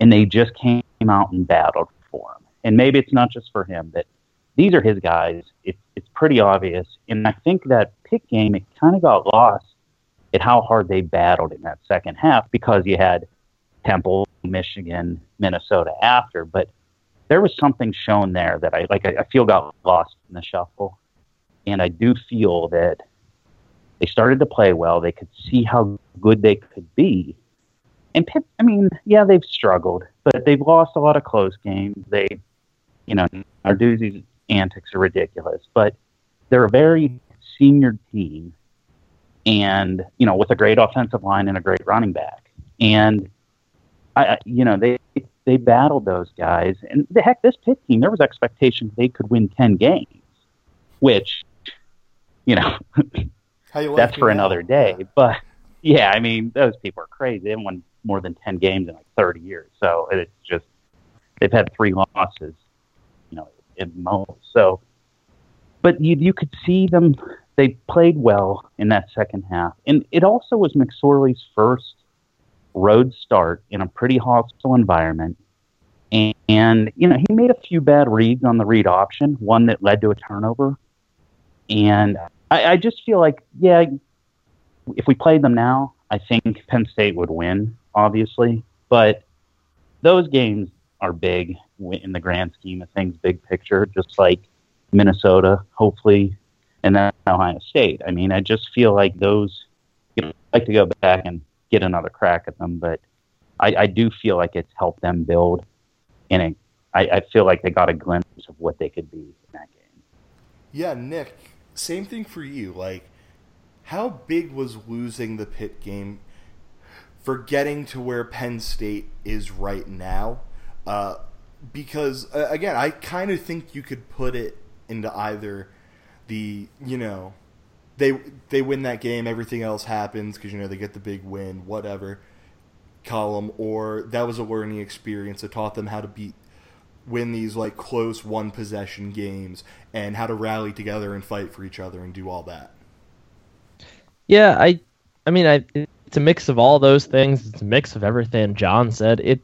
And they just came out and battled for him. And maybe it's not just for him, but these are his guys. It's, it's pretty obvious. And I think that Pitt game, it kind of got lost at how hard they battled in that second half because you had Temple, Michigan, Minnesota after. But there was something shown there that I like. I, I feel got lost in the shuffle, and I do feel that they started to play well. They could see how good they could be. And Pitt, I mean, yeah, they've struggled, but they've lost a lot of close games. They, you know, Narduzzi's antics are ridiculous, but they're a very senior team, and you know, with a great offensive line and a great running back, and I, you know, they they battled those guys, and the heck, this Pitt team, there was expectation they could win ten games, which, you know, that's for another day. Yeah. But yeah, I mean, those people are crazy. They haven't won more than ten games in like thirty years, so it's just they've had three losses, you know, in most. So, but you you could see them. They played well in that second half, and it also was McSorley's first road start in a pretty hostile environment. And, and, you know, he made a few bad reads on the read option, one that led to a turnover. And I, I just feel like, yeah, if we played them now, I think Penn State would win, obviously. But those games are big in the grand scheme of things, big picture, just like Minnesota, hopefully, and then Ohio State. I mean, I just feel like those, you know, like to go back and get another crack at them. But I, I do feel like it's helped them build, and it, I, I feel like they got a glimpse of what they could be in that game. Yeah, Nick, same thing for you. Like, how big was losing the Pitt game for getting to where Penn State is right now? Uh, because uh, again, I kind of think you could put it into either the you know they they win that game, everything else happens because you know they get the big win, whatever column, or that was a learning experience that taught them how to beat win these like close one possession games and how to rally together and fight for each other and do all that. Yeah, I I mean I it's a mix of all those things. It's a mix of everything John said. It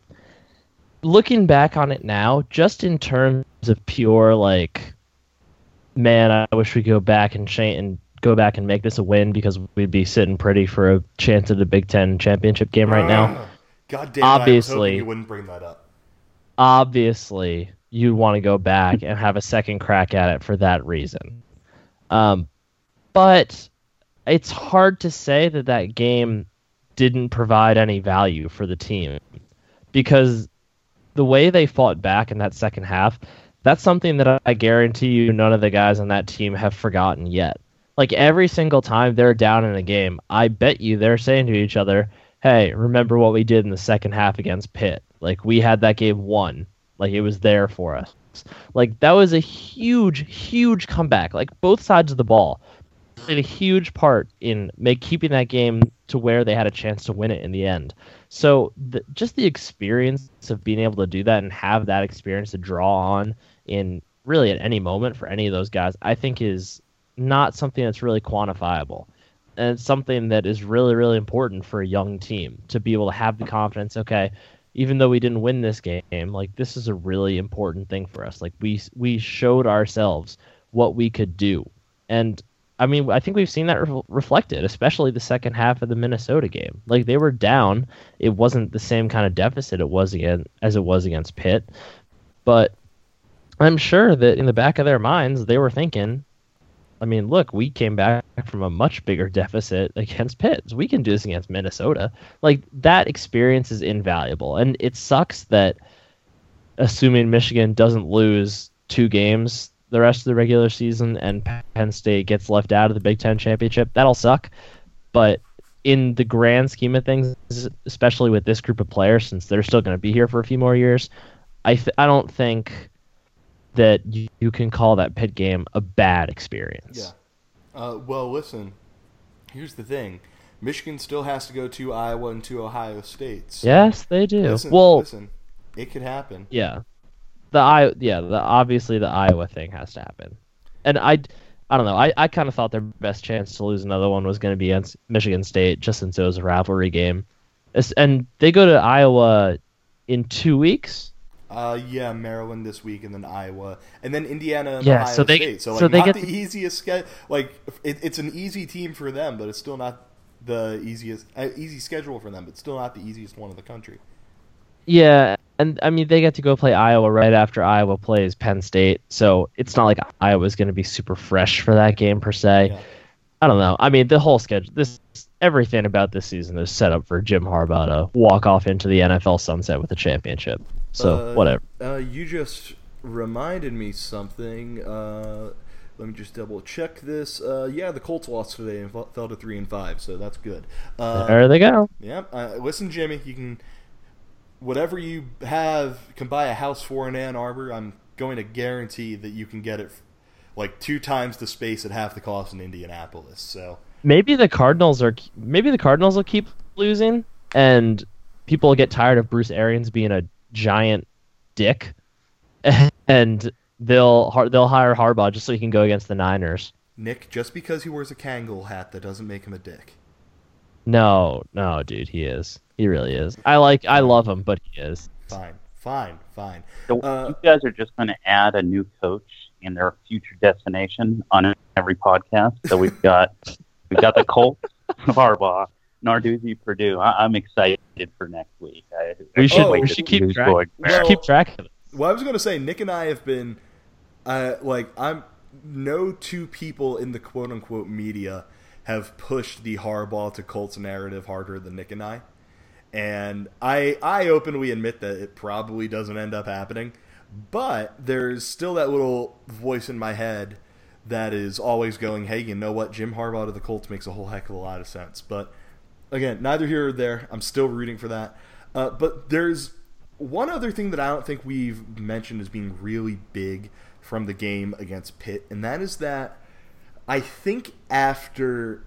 looking back on it now, just in terms of pure like man, I wish we could go back and change and go back and make this a win because we'd be sitting pretty for a chance at the Big Ten championship game right now. Ah, God damn! Obviously, you wouldn't bring that up. Obviously, you'd want to go back and have a second crack at it for that reason. Um, but it's hard to say that that game didn't provide any value for the team because the way they fought back in that second half, that's something that I guarantee you none of the guys on that team have forgotten yet like every single time they're down in a game, I bet you they're saying to each other, "Hey, remember what we did in the second half against Pitt? Like we had that game won. Like it was there for us. Like that was a huge, huge comeback. Like both sides of the ball played a huge part in make keeping that game to where they had a chance to win it in the end. So the, just the experience of being able to do that and have that experience to draw on in really at any moment for any of those guys, I think is not something that's really quantifiable. And it's something that is really, really important for a young team to be able to have the confidence, okay, even though we didn't win this game, like this is a really important thing for us. Like we we showed ourselves what we could do. And I mean, I think we've seen that re- reflected, especially the second half of the Minnesota game. Like they were down, it wasn't the same kind of deficit it was again as it was against Pitt, but I'm sure that in the back of their minds they were thinking, I mean, look, we came back from a much bigger deficit against Pitt. So we can do this against Minnesota. Like that experience is invaluable, and it sucks that assuming Michigan doesn't lose two games the rest of the regular season and Penn State gets left out of the Big Ten championship, that'll suck. But in the grand scheme of things, especially with this group of players, since they're still going to be here for a few more years, I th- I don't think that you, you, can call that Pitt game a bad experience. Yeah. Uh, well, listen. Here's the thing. Michigan still has to go to Iowa and to Ohio State. So yes, they do. Listen, well, listen, it could happen. Yeah, the I yeah the obviously the Iowa thing has to happen, and I I don't know I, I kind of thought their best chance to lose another one was going to be against Michigan State just since it was a rivalry game, and they go to Iowa in two weeks. Uh, yeah, Maryland this week, and then Iowa, and then Indiana and yeah, Ohio so they, State. So, like, so they not get the easiest schedule. Like, it, it's an easy team for them, but it's still not the easiest uh, easy schedule for them. But still not the easiest one in the country. Yeah, and I mean they get to go play Iowa right after Iowa plays Penn State, so it's not like Iowa's going to be super fresh for that game per se. Yeah. I don't know. I mean the whole schedule, this everything about this season is set up for Jim Harbaugh to walk off into the NFL sunset with a championship. So uh, whatever. Uh, you just reminded me something. Uh, let me just double check this. Uh, yeah, the Colts lost today and fell to three and five, so that's good. Uh, there they go. Yeah. listen, Jimmy, you can whatever you have can buy a house for in Ann Arbor. I'm going to guarantee that you can get it like two times the space at half the cost in Indianapolis. So maybe the Cardinals are maybe the Cardinals will keep losing, and people will get tired of Bruce Arians being a giant dick, <laughs> and they'll they'll hire Harbaugh just so he can go against the Niners. Nick, just because he wears a Kangol hat, that doesn't make him a dick. No, no, dude, he is. He really is. I like, I love him, but he is. Fine, fine, fine. So uh, you guys are just going to add a new coach in their future destination on every podcast. So we've got we've got the Colts, <laughs> Harbaugh, Narduzzi, Purdue. I, am excited for next week. I, we should, we should keep track. We should keep track of it. Well, I was going to say Nick and I have been, uh, like, I'm no two people in the quote unquote media have pushed the Harbaugh to Colts narrative harder than Nick and I. And I I openly admit that it probably doesn't end up happening, but there's still that little voice in my head that is always going, "Hey, you know what? Jim Harbaugh to the Colts makes a whole heck of a lot of sense." But again, neither here or there. I'm still rooting for that. Uh, but there's one other thing that I don't think we've mentioned as being really big from the game against Pitt, and that is that I think after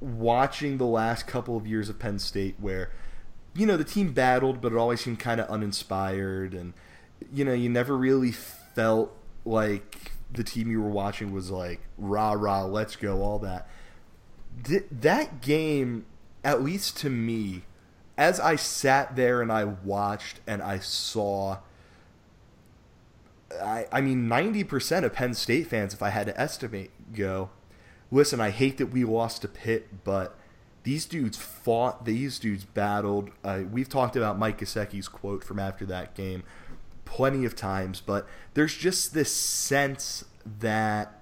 watching the last couple of years of Penn State, where you know the team battled, but it always seemed kind of uninspired, and you know you never really felt like the team you were watching was like rah rah, let's go, all that. Th- that game, at least to me, as I sat there and I watched and I saw I, I mean, 90% of Penn State fans, if I had to estimate, go, listen, I hate that we lost to Pitt, but these dudes fought, these dudes battled. Uh, we've talked about Mike Gesicki's quote from after that game plenty of times, but there's just this sense that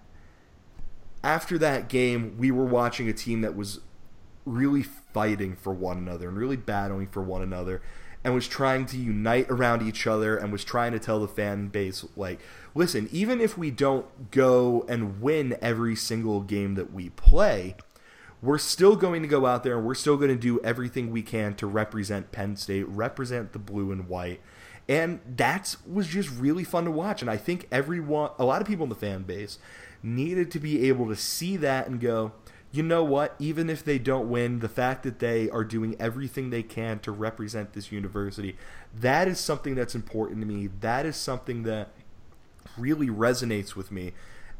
after that game, we were watching a team that was really fighting for one another and really battling for one another and was trying to unite around each other and was trying to tell the fan base like listen even if we don't go and win every single game that we play we're still going to go out there and we're still going to do everything we can to represent Penn State represent the blue and white. And that was just really fun to watch. And I think everyone a lot of people in the fan base needed to be able to see that and go you know what? Even if they don't win, the fact that they are doing everything they can to represent this university, that is something that's important to me. That is something that really resonates with me.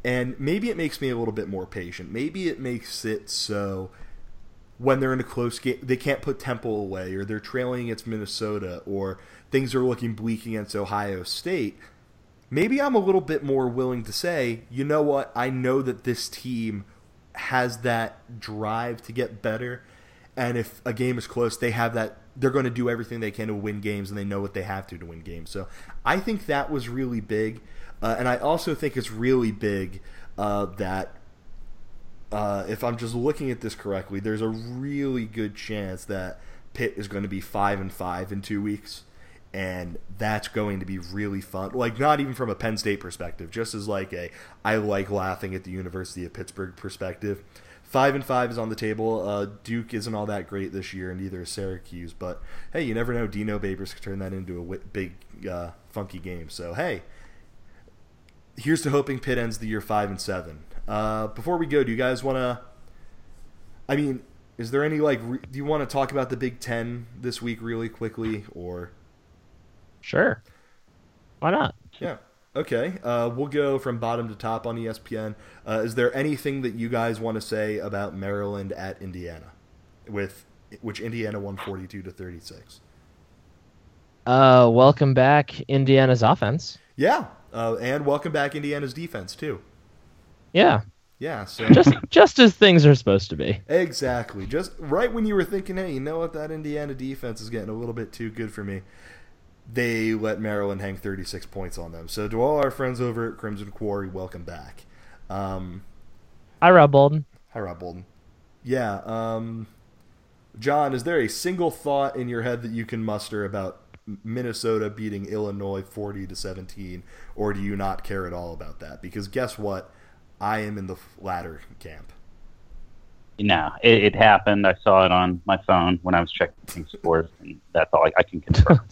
And maybe it makes me a little bit more patient. Maybe it makes it so when they're in a close game, they can't put Temple away, or they're trailing against Minnesota, or things are looking bleak against Ohio State. Maybe I'm a little bit more willing to say, you know what? I know that this team has that drive to get better. And if a game is close, they have that. They're going to do everything they can to win games, and they know what they have to to win games. So I think that was really big, uh, and I also think it's really big uh, that uh, if I'm just looking at this correctly, there's a really good chance that Pitt is going to be five and five in two weeks, and that's going to be really fun. Like not even from a Penn State perspective, just as like a I like laughing at the University of Pittsburgh perspective. Five and five is on the table. Uh, Duke isn't all that great this year, and neither is Syracuse. But hey, you never know. Dino Babers could turn that into a big, uh, funky game. So hey, here's to hoping Pitt ends the year five and seven. Uh, before we go, do you guys want to? I mean, is there any like? Re- do you want to talk about the Big Ten this week really quickly, or? Sure. Why not? Yeah. Okay. Uh, we'll go from bottom to top on ESPN. Uh, is there anything that you guys want to say about Maryland at Indiana, with which Indiana won forty two to thirty six? Uh, welcome back, Indiana's offense. Yeah, uh, and welcome back Indiana's defense too. Yeah, Yeah. So just just as things are supposed to be. Exactly. Just right when you were thinking, hey, you know what, that Indiana defense is getting a little bit too good for me. They let Maryland hang 36 points on them. So to all our friends over at Crimson Quarry, welcome back. Um, Hi, Rob Bolden. hi, Rob Bolden. Yeah. Um, John, is there a single thought in your head that you can muster about Minnesota beating Illinois 40 to 17, or do you not care at all about that? Because guess what? I am in the latter camp. No, it, it happened. I saw it on my phone when I was checking scores, and that's all I, I can confirm. <laughs>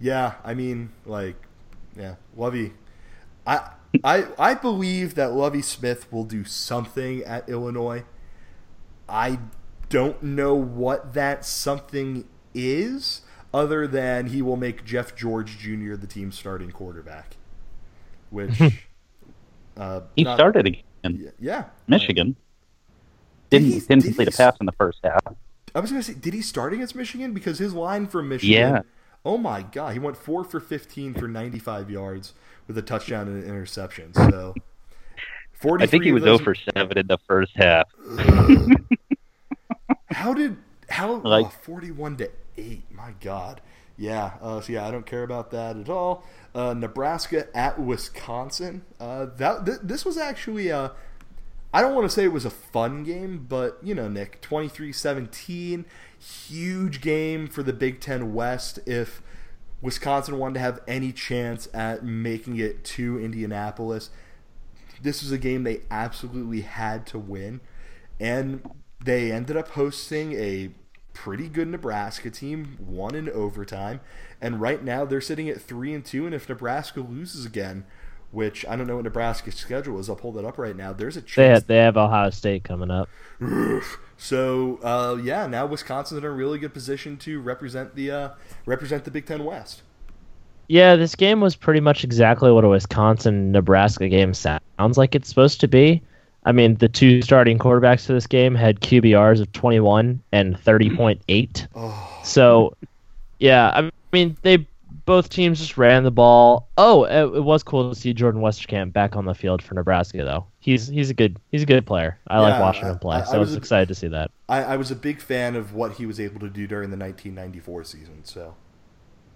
Yeah, I mean, like, yeah, Lovie. I I I believe that Lovie Smith will do something at Illinois. I don't know what that something is, other than he will make Jeff George Jr. the team's starting quarterback. Which <laughs> uh, he not- started again. Yeah, Michigan Did didn't he- didn't did complete he a pass in the first half. I was gonna say, did he start against Michigan? Because his line from Michigan, Yeah. Oh my god, he went four for fifteen for ninety-five yards with a touchdown and an interception. So, forty. I think he was 0 for seven in the first half. <laughs> How did how <laughs> Like- oh, forty-one to eight? My god. Yeah. Uh, so yeah, I don't care about that at all. Uh, Nebraska at Wisconsin. Uh, that th- this was actually uh, I don't want to say it was a fun game, but you know, Nick, 23-17, huge game for the Big 10 West if Wisconsin wanted to have any chance at making it to Indianapolis. This was a game they absolutely had to win, and they ended up hosting a pretty good Nebraska team, won in overtime, and right now they're sitting at three and two. And if Nebraska loses again, which I don't know what Nebraska's schedule is, I'll pull that up right now. There's a They chance. they have Ohio State coming up. <sighs> So uh, yeah, now Wisconsin's in a really good position to represent the uh, represent the Big Ten West. Yeah, this game was pretty much exactly what a Wisconsin Nebraska game sounds like it's supposed to be. I mean, the two starting quarterbacks for this game had QBRs of 21 and 30.8. <sighs> Oh, So, yeah, I mean, they both teams just ran the ball. Oh, it, it was cool to see Jordan Westerkamp back on the field for Nebraska, though. He's he's a good he's a good player. I like Yeah, watching I- him play, I- I so I was was a- excited to see that. I, I was a big fan of what he was able to do during the 1994 season. So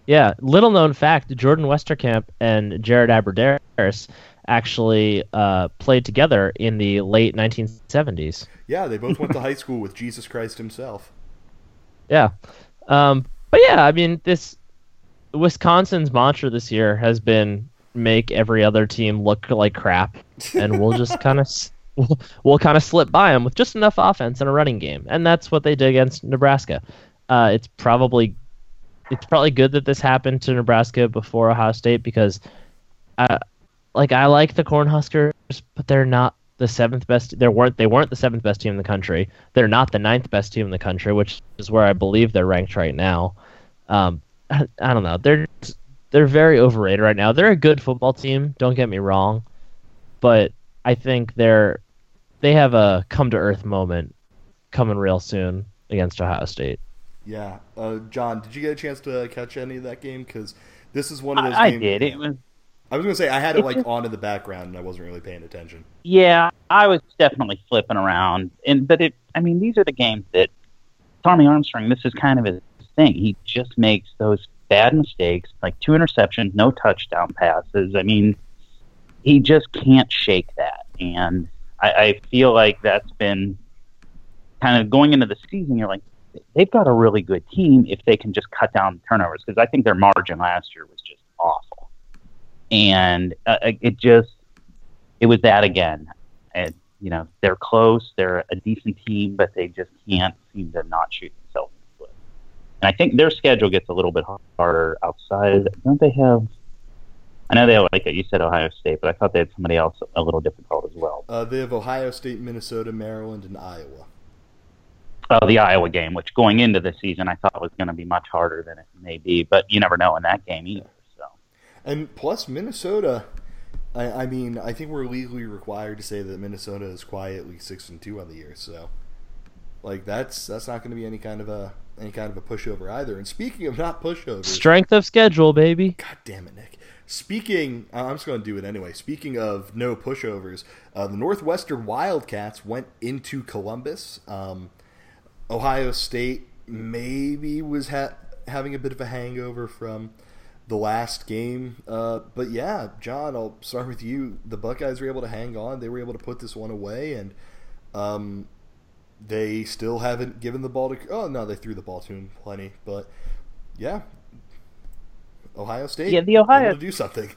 Yeah, little known fact: Jordan Westerkamp and Jared Abbrederis actually uh, played together in the late 1970s. yeah, they both went to high <laughs> school with Jesus Christ himself. Yeah, um, but yeah, I mean, this Wisconsin's mantra this year has been make every other team look like crap, and we'll <laughs> just kind of we'll, we'll kind of slip by them with just enough offense and a running game, and that's what they did against Nebraska. Uh, it's probably it's probably good that this happened to Nebraska before Ohio State because, uh, like I like the Cornhuskers, but they're not the seventh best. They weren't they weren't the seventh best team in the country. They're not the ninth best team in the country, which is where I believe they're ranked right now. Um, I, I don't know. They're they're very overrated right now. They're a good football team. Don't get me wrong, but I think they're they have a come to earth moment coming real soon against Ohio State. Yeah, uh, John, did you get a chance to catch any of that game? Because this is one of those. I, I games- did. It was I was gonna say I had it It like just- on in the background and I wasn't really paying attention. Yeah, I was definitely flipping around, and but it. I mean, these are the games that Tommy Armstrong. This is kind of his thing. He just makes those bad mistakes, like two interceptions, no touchdown passes. I mean, he just can't shake that, and I, I feel like that's been kind of going into the season. You're like, they've got a really good team if they can just cut down turnovers because I think their margin last year was just awful, and uh, it just it was that again. And you know they're close, they're a decent team, but they just can't seem to not shoot themselves in the foot. And I think their schedule gets a little bit harder outside. Don't they have? I know they have, like you said, Ohio State, but I thought they had somebody else a little difficult as well. Uh, they have Ohio State, Minnesota, Maryland, and Iowa. Oh, the Iowa game, which going into the season I thought was going to be much harder than it may be, but you never know in that game either. So, and plus Minnesota, I, I mean, I think we're legally required to say that Minnesota is quietly six and two on the year. So, like that's that's not going to be any kind of a any kind of a pushover either. And speaking of not pushovers, strength of schedule, baby. God damn it, Nick. Speaking, I'm just going to do it anyway. Speaking of no pushovers, uh, the Northwestern Wildcats went into Columbus. Um, Ohio State maybe was ha- having a bit of a hangover from the last game. Uh, but yeah, John, I'll start with you. The Buckeyes were able to hang on. They were able to put this one away, and um, they still haven't given the ball to. Oh no, they threw the ball to him plenty. But yeah, Ohio State. Yeah, the Ohio to do something.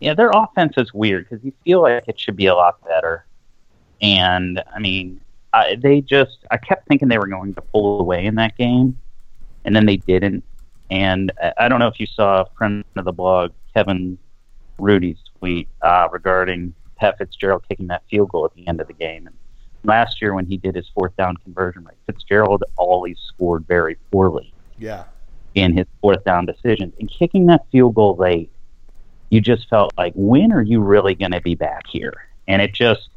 Yeah, their offense is weird because you feel like it should be a lot better, and I mean, I, they just. I kept thinking they were going to pull away in that game, and then they didn't and I don't know if you saw a friend of the blog, Kevin Rudy's tweet uh, regarding Pat Fitzgerald kicking that field goal at the end of the game. And last year, when he did his fourth down conversion rate, Fitzgerald always scored very poorly. Yeah. In his fourth down decisions. And kicking that field goal late, you just felt like, when are you really going to be back here? And it just,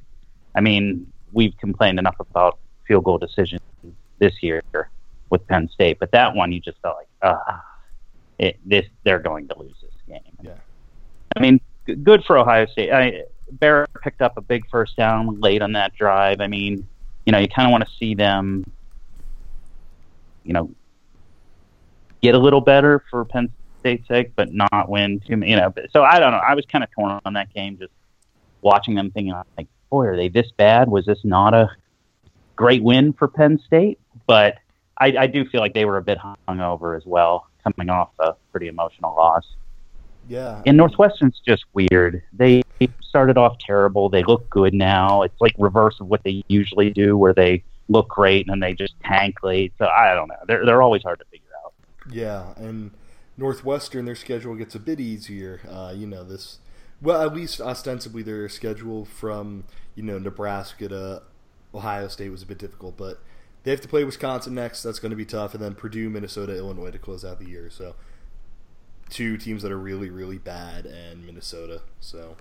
I mean, we've complained enough about field goal decisions this year with Penn State, but that one you just felt like, ah, it, this they're going to lose this game. Yeah. I mean, good for Ohio State. I, Barrett picked up a big first down late on that drive. I mean, you know, you kind of want to see them, you know, get a little better for Penn State's sake, but not win too many. You know, so I don't know. I was kind of torn on that game, just watching them, thinking like, boy, are they this bad? Was this not a great win for Penn State? But I, I do feel like they were a bit hungover as well, coming off a pretty emotional loss. Yeah. And Northwestern's just weird. They started off terrible. They look good now. It's like reverse of what they usually do, where they look great and then they just tank late. So I don't know. They're they're always hard to figure out. Yeah, and Northwestern, their schedule gets a bit easier. Uh, you know this. Well, at least ostensibly, their schedule from you know Nebraska to Ohio State was a bit difficult, but they have to play Wisconsin next. That's going to be tough, and then Purdue, Minnesota, Illinois to close out the year. So two teams that are really, really bad, and Minnesota. So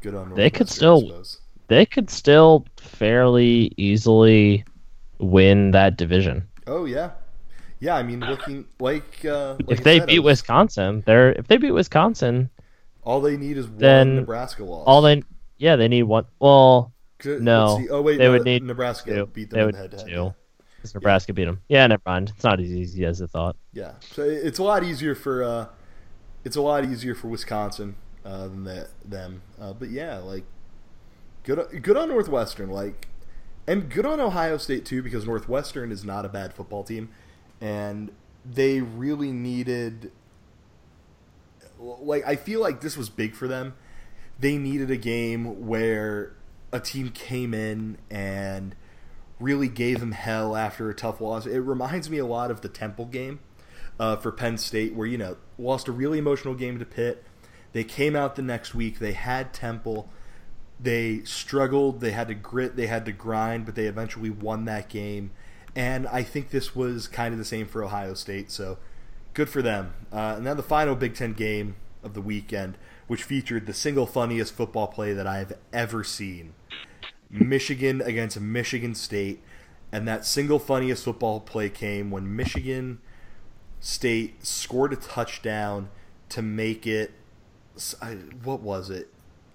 good on. They could still. They could still fairly easily win that division. Oh yeah, yeah. I mean, looking like, uh, like if they said, beat was, Wisconsin, they're if they beat Wisconsin, all they need is one Nebraska loss. All they yeah they need one. Well, no. Oh wait, they no, would need Nebraska two. beat them they would head to head. Nebraska beat them. Yeah, never mind. It's not as easy as I thought. Yeah, so it's a lot easier for uh, it's a lot easier for Wisconsin uh, than that, them. Uh, but yeah, like good good on Northwestern, like, and good on Ohio State too because Northwestern is not a bad football team, and they really needed. Like I feel like this was big for them. They needed a game where a team came in and really gave them hell after a tough loss. It reminds me a lot of the Temple game uh, for Penn State, where you know lost a really emotional game to Pitt. They came out the next week. They had Temple. They struggled. They had to grit. They had to grind, but they eventually won that game. And I think this was kind of the same for Ohio State. So good for them. Uh, and then the final Big Ten game of the weekend, which featured the single funniest football play that I've ever seen. Michigan against Michigan State, and that single funniest football play came when Michigan State scored a touchdown to make it. What was it?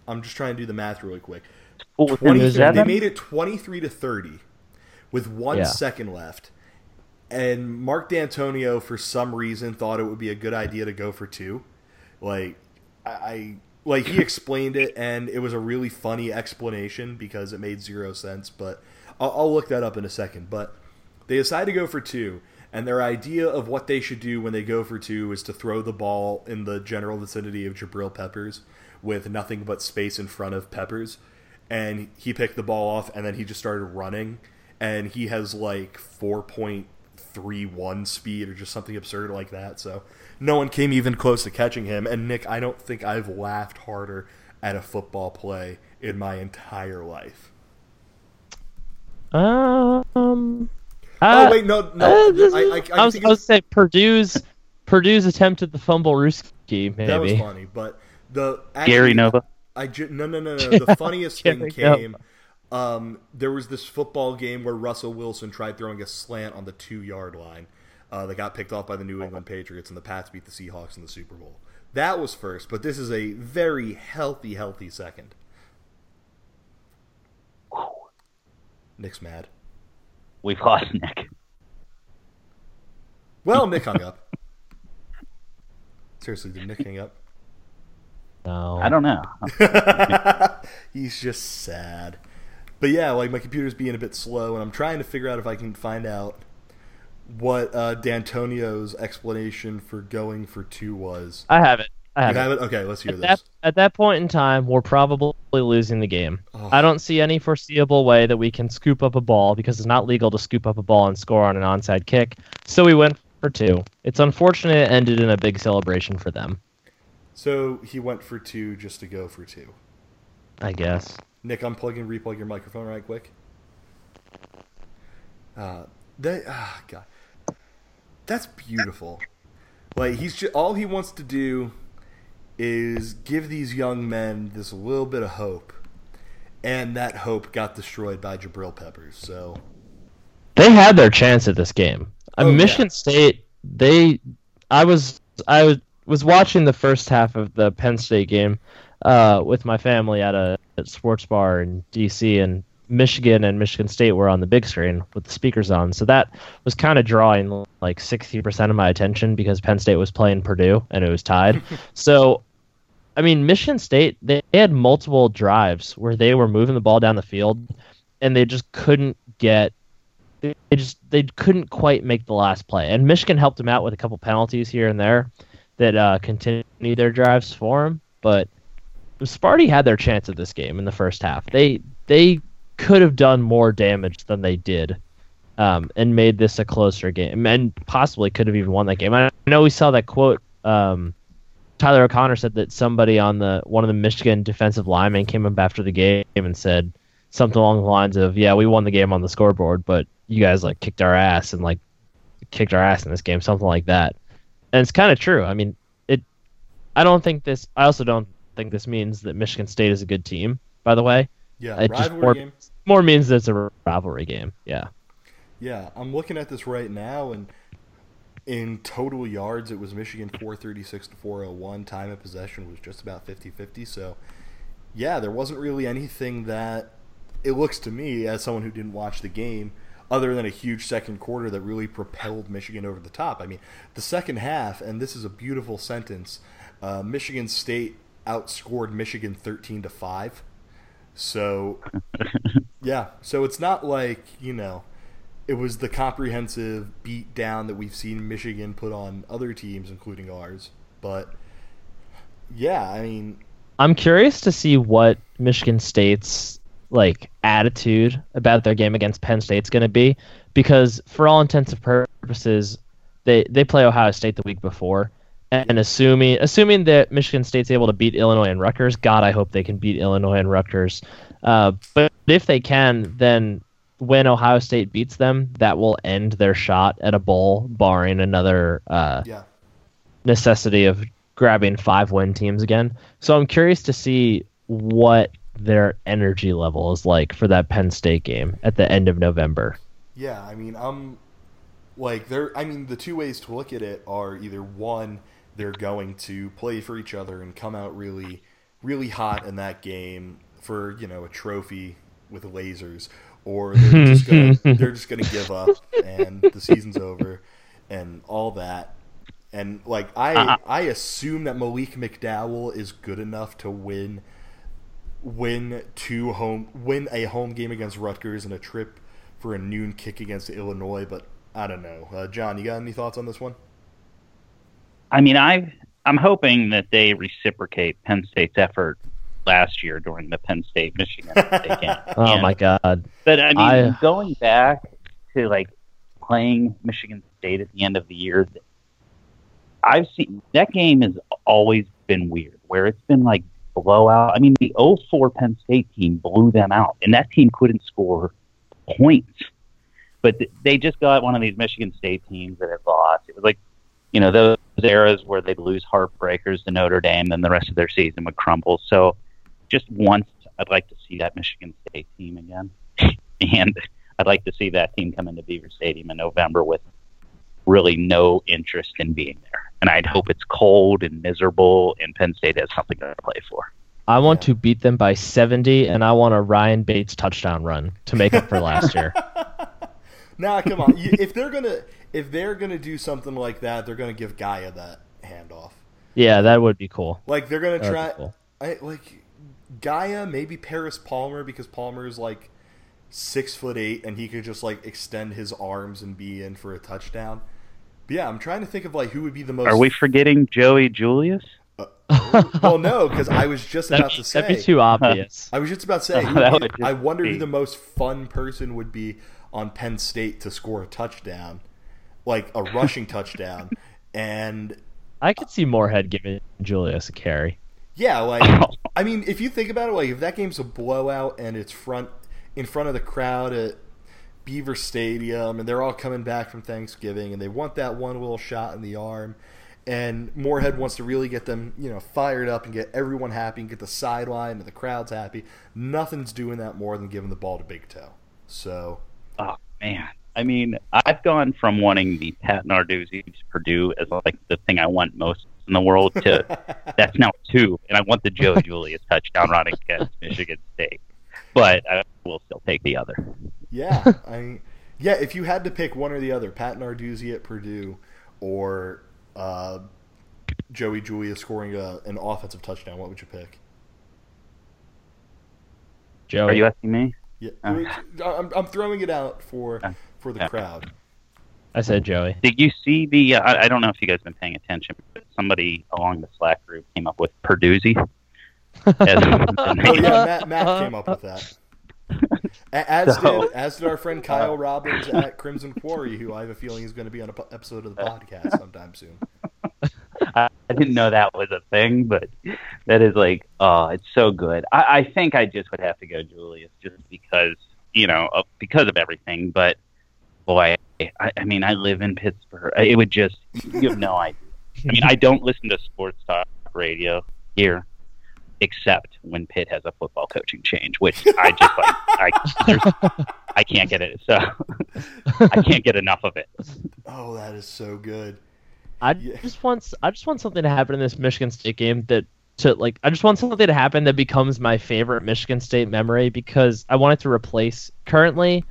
I'm just trying to do the math really quick. 20, they made it 23 to 30 with one yeah. second left. And Mark Dantonio, for some reason, thought it would be a good idea to go for two. Like, I, like he explained it, and it was a really funny explanation because it made zero sense. But I'll, I'll look that up in a second. But they decide to go for two, and their idea of what they should do when they go for two is to throw the ball in the general vicinity of Jabril Peppers with nothing but space in front of Peppers. And he picked the ball off, and then he just started running, and he has like four point three one speed or just something absurd like that. So no one came even close to catching him. And Nick, I don't think I've laughed harder at a football play in my entire life. Um. oh uh, wait, no, no. uh, I, I, I, I was, think to say Purdue's Purdue's attempt at the fumblerooski maybe. that was funny, but the Gary Nova. I ju- no no no no. <laughs> The funniest thing came. Um, there was this football game where Russell Wilson tried throwing a slant on the two yard line. Uh, that got picked off by the New England Patriots, and the Pats beat the Seahawks in the Super Bowl. That was first, but this is a very healthy, healthy second. Nick's mad. We've lost Nick. Well, Nick hung up. Seriously, did Nick hang up? No. I don't know. <laughs> He's just sad. But yeah, like my computer's being a bit slow, and I'm trying to figure out if I can find out what uh, D'Antonio's explanation for going for two was. I have it. I You have, have it. it? Okay, let's hear At this. that, at that point in time, we're probably losing the game. Oh. I don't see any foreseeable way that we can scoop up a ball because it's not legal to scoop up a ball and score on an onside kick. So we went for two. It's unfortunate it ended in a big celebration for them, So he went for two just to go for two. I guess. Nick, unplug and replug your microphone right quick. Uh, that ah god, that's beautiful. Like he's just all he wants to do is give these young men this little bit of hope, and that hope got destroyed by Jabril Peppers. So They had their chance at this game. Oh, yeah. Michigan State, they, I was, I was, was watching the first half of the Penn State game, uh, with my family at a at sports bar in D.C. and Michigan and Michigan State were on the big screen with the speakers on, so that was kind of drawing like sixty percent of my attention because Penn State was playing Purdue and it was tied. <laughs> so, I mean, Michigan State they, they had multiple drives where they were moving the ball down the field, and they just couldn't get they just they couldn't quite make the last play. And Michigan helped them out with a couple penalties here and there that uh, continued their drives for them. But Sparty had their chance at this game in the first half. They they could have done more damage than they did, um, and made this a closer game, and possibly could have even won that game. I know we saw that quote. Um, Tyler O'Connor said that somebody on the one of the Michigan defensive linemen came up after the game and said something along the lines of, "Yeah, we won the game on the scoreboard, but you guys like kicked our ass and like kicked our ass in this game, something like that." And it's kind of true. I mean, it. I don't think this. I also don't think this means that Michigan State is a good team. By the way, yeah, it just rivalry more, game. more means it's a rivalry game. Yeah. Yeah, I'm looking at this right now, and in total yards, it was Michigan 436 to 401. Time of possession was just about 50 50. So, yeah, there wasn't really anything that it looks to me, as someone who didn't watch the game, other than a huge second quarter that really propelled Michigan over the top. I mean, the second half, and this is a beautiful sentence uh, Michigan State outscored Michigan 13 to 5. So, yeah, so it's not like, you know, it was the comprehensive beat down that we've seen Michigan put on other teams, including ours. But yeah, I mean, I'm curious to see what Michigan State's like attitude about their game against Penn State's going to be. Because for all intents and purposes they they play Ohio State the week before and assuming assuming that Michigan State's able to beat Illinois and Rutgers god I hope they can beat Illinois and Rutgers uh, but if they can then when Ohio State beats them that will end their shot at a bowl barring another uh, yeah, necessity of grabbing five win teams again. So I'm curious to see what their energy level is like for that Penn State game at the end of November. yeah. I mean, I'm like there. I mean, the two ways to look at it are either one, they're going to play for each other and come out really, really hot in that game for you know a trophy with lasers, or they're <laughs> just gonna they're just gonna give up and the season's over and all that. And like I Uh-uh. I assume that Malik McDowell is good enough to win win two home win a home game against Rutgers and a trip for a noon kick against Illinois, but I don't know. Uh, John, you got any thoughts on this one? I mean, I I'm hoping that they reciprocate Penn State's effort last year during the Penn State Michigan <laughs> game. Oh And- my god. But I mean, I- going back to like playing Michigan State at the end of the year, I've seen that game has always been weird, where it's been like blowout. I mean, the 04 Penn State team blew them out, and that team couldn't score points. But th- they just got one of these Michigan State teams that had lost. It was like, you know, those eras where they'd lose heartbreakers to Notre Dame, then the rest of their season would crumble. So just once, I'd like to see that Michigan State team again. <laughs> and I'd like to see that team come into Beaver Stadium in November with really no interest in being there. And I'd hope it's cold and miserable, and Penn State has something to play for. I want to beat them by 70, and I want a Ryan Bates touchdown run to make up for last year. <laughs> Nah, come on. You, if they're gonna if they're gonna do something like that, they're gonna give Gaia that handoff. Yeah, that would be cool. Like they're gonna That'd try. cool. I, like Gaia, maybe Paris Palmer because Palmer is like six foot eight and he could just like extend his arms and be in for a touchdown. But yeah, I'm trying to think of like who would be the most. Are we forgetting Joey Julius? Uh, oh, well, no, because I was just about to say. that'd be too obvious. I was just about to say. <laughs> Oh, who that would would be- I wonder who the most fun person would be on Penn State to score a touchdown, like a rushing touchdown, <laughs> and I could see Moorhead giving Julius a carry. yeah, like <laughs> I mean, if you think about it, like if that game's a blowout and it's front in front of the crowd at Beaver Stadium, and they're all coming back from Thanksgiving, and they want that one little shot in the arm, and Moorhead wants to really get them, you know, fired up and get everyone happy and get the sideline and the crowd's happy. Nothing's doing that more than giving the ball to Big Toe. So Oh man, I mean, I've gone from wanting the Pat Narduzzi to Purdue as like the thing I want most in the world to <laughs> that's now two, and I want the Joe Julius touchdown run against <laughs> Michigan State, but I will still take the other. yeah, <laughs> I yeah, if you had to pick one or the other, Pat Narduzzi at Purdue or uh, Joey Julius scoring a, an offensive touchdown, what would you pick? Joe, Are you asking me? Yeah, Uh. I'm, I'm throwing it out for Uh, for the yeah. crowd. I said Joey. Did you see the? Uh, I, I don't know if you guys been paying attention, but somebody along the Slack group came up with Purduzzi. <laughs> as the <laughs> Oh yeah, Matt, Matt came up with that. <laughs> As So- did as did our friend Kyle Robbins at Crimson Quarry, who I have a feeling is going to be on an episode of the podcast sometime soon. <laughs> I, I didn't know that was a thing, but that is like, oh, it's so good. I, I think I just would have to go Julius just because, you know, of, because of everything. But boy, I, I mean, I live in Pittsburgh. It would just, you have no <laughs> idea. I mean, I don't listen to sports talk radio here, except when Pitt has a football coaching change, which I just like. I, there's- I can't get it. So <laughs> I can't get enough of it. Oh, that is so good. I Yeah. just want I just want something to happen in this Michigan State game that to like I just want something to happen that becomes my favorite Michigan State memory because I want it to replace currently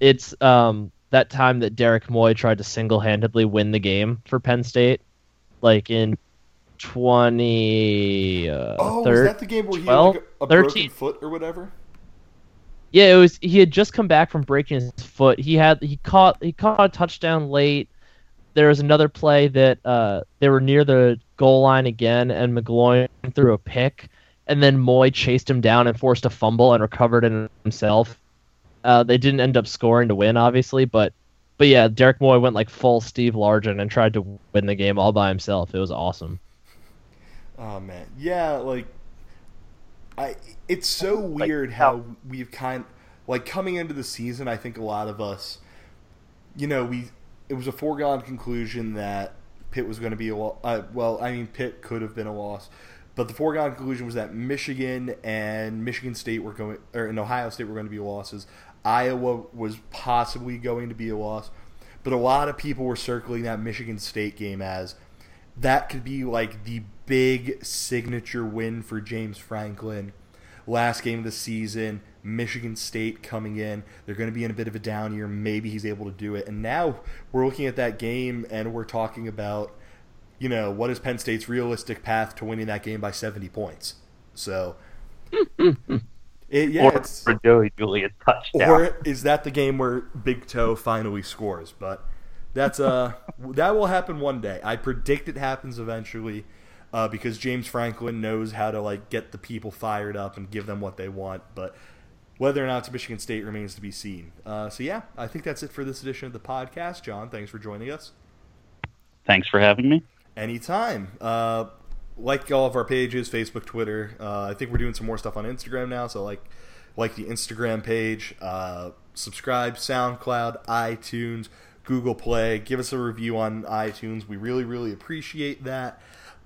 it's um that time that Derek Moye tried to single-handedly win the game for Penn State like in 20 uh, Oh, was that the game where he had like a, a broken foot or whatever? Yeah, it was. He had just come back from breaking his foot. He had he caught he caught a touchdown late. There was another play that uh, they were near the goal line again, and McGloin threw a pick, and then Moye chased him down and forced a fumble and recovered it himself. Uh, they didn't end up scoring to win, obviously, but but yeah, Derek Moye went like full Steve Largent and tried to win the game all by himself. It was awesome. Oh man, yeah, like I. It's so weird how we've kind like coming into the season. I think a lot of us, you know, we it was a foregone conclusion that Pitt was going to be a uh, well. I mean, Pitt could have been a loss, but the foregone conclusion was that Michigan and Michigan State were going, or and Ohio State were going to be losses. Iowa was possibly going to be a loss, but a lot of people were circling that Michigan State game as that could be like the big signature win for James Franklin. Last game of the season, Michigan State coming in. They're going to be in a bit of a down year. Maybe he's able to do it. And now we're looking at that game and we're talking about you know, what is Penn State's realistic path to winning that game by 70 points? So, it, yeah, or it's, for Joey Julius touchdown. or is that the game where Big Toe finally scores? But that's uh <laughs> that will happen one day. I predict it happens eventually, uh, because James Franklin knows how to like get the people fired up and give them what they want. But whether or not it's Michigan State remains to be seen. Uh, so yeah, I think that's it for this edition of the podcast. John, thanks for joining us. Thanks for having me. Anytime. Uh, like all of our pages, Facebook, Twitter. Uh, I think we're doing some more stuff on Instagram now. So like, like the Instagram page. Uh, subscribe, SoundCloud, iTunes, Google Play. Give us a review on iTunes. We really, really appreciate that.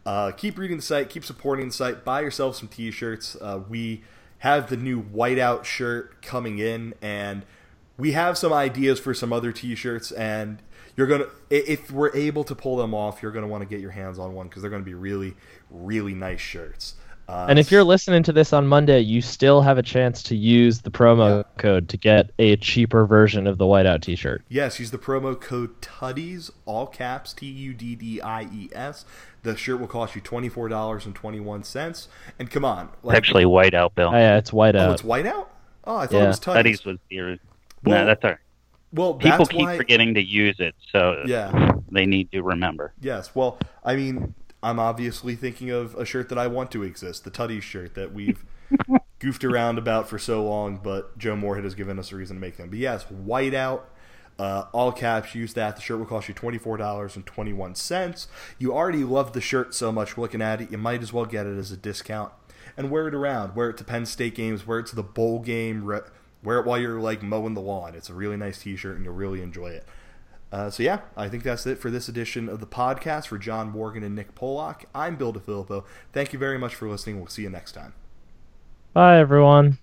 Uh, keep reading the site. Keep supporting the site. Buy yourself some T-shirts. Uh, we have the new whiteout shirt coming in, and we have some ideas for some other T-shirts. And you're gonna, if we're able to pull them off, you're gonna want to get your hands on one because they're gonna be really, really nice shirts. Uh, And if you're listening to this on Monday, you still have a chance to use the promo code to get a cheaper version of the whiteout T-shirt. Yes, use the promo code TUDDIES, all caps, T U D D I E S. The shirt will cost you twenty four dollars and twenty one cents. And come on, like, Actually, whiteout, Bill. Oh, yeah, it's whiteout. oh, whiteout. it's whiteout. Oh, I thought it was TUDDIES. Studies was your. Well, no, that's all right. Well, People keep why. forgetting to use it, so Yeah. they need to remember. Yes. Well, I mean, I'm obviously thinking of a shirt that I want to exist, the Tuddies shirt that we've <laughs> goofed around about for so long, but Joe Moorhead has given us a reason to make them. But yes, whiteout, uh, all caps, use that. The shirt will cost you $24.21. You already love the shirt so much looking at it, you might as well get it as a discount. And wear it around. Wear it to Penn State games, wear it to the bowl game, wear it while you're like mowing the lawn. It's a really nice t shirt and you'll really enjoy it. Uh, so yeah, I think that's it for this edition of the podcast. For John Morgan and Nick Pollock, I'm Bill DeFilippo. Thank you very much for listening. We'll see you next time. Bye, everyone.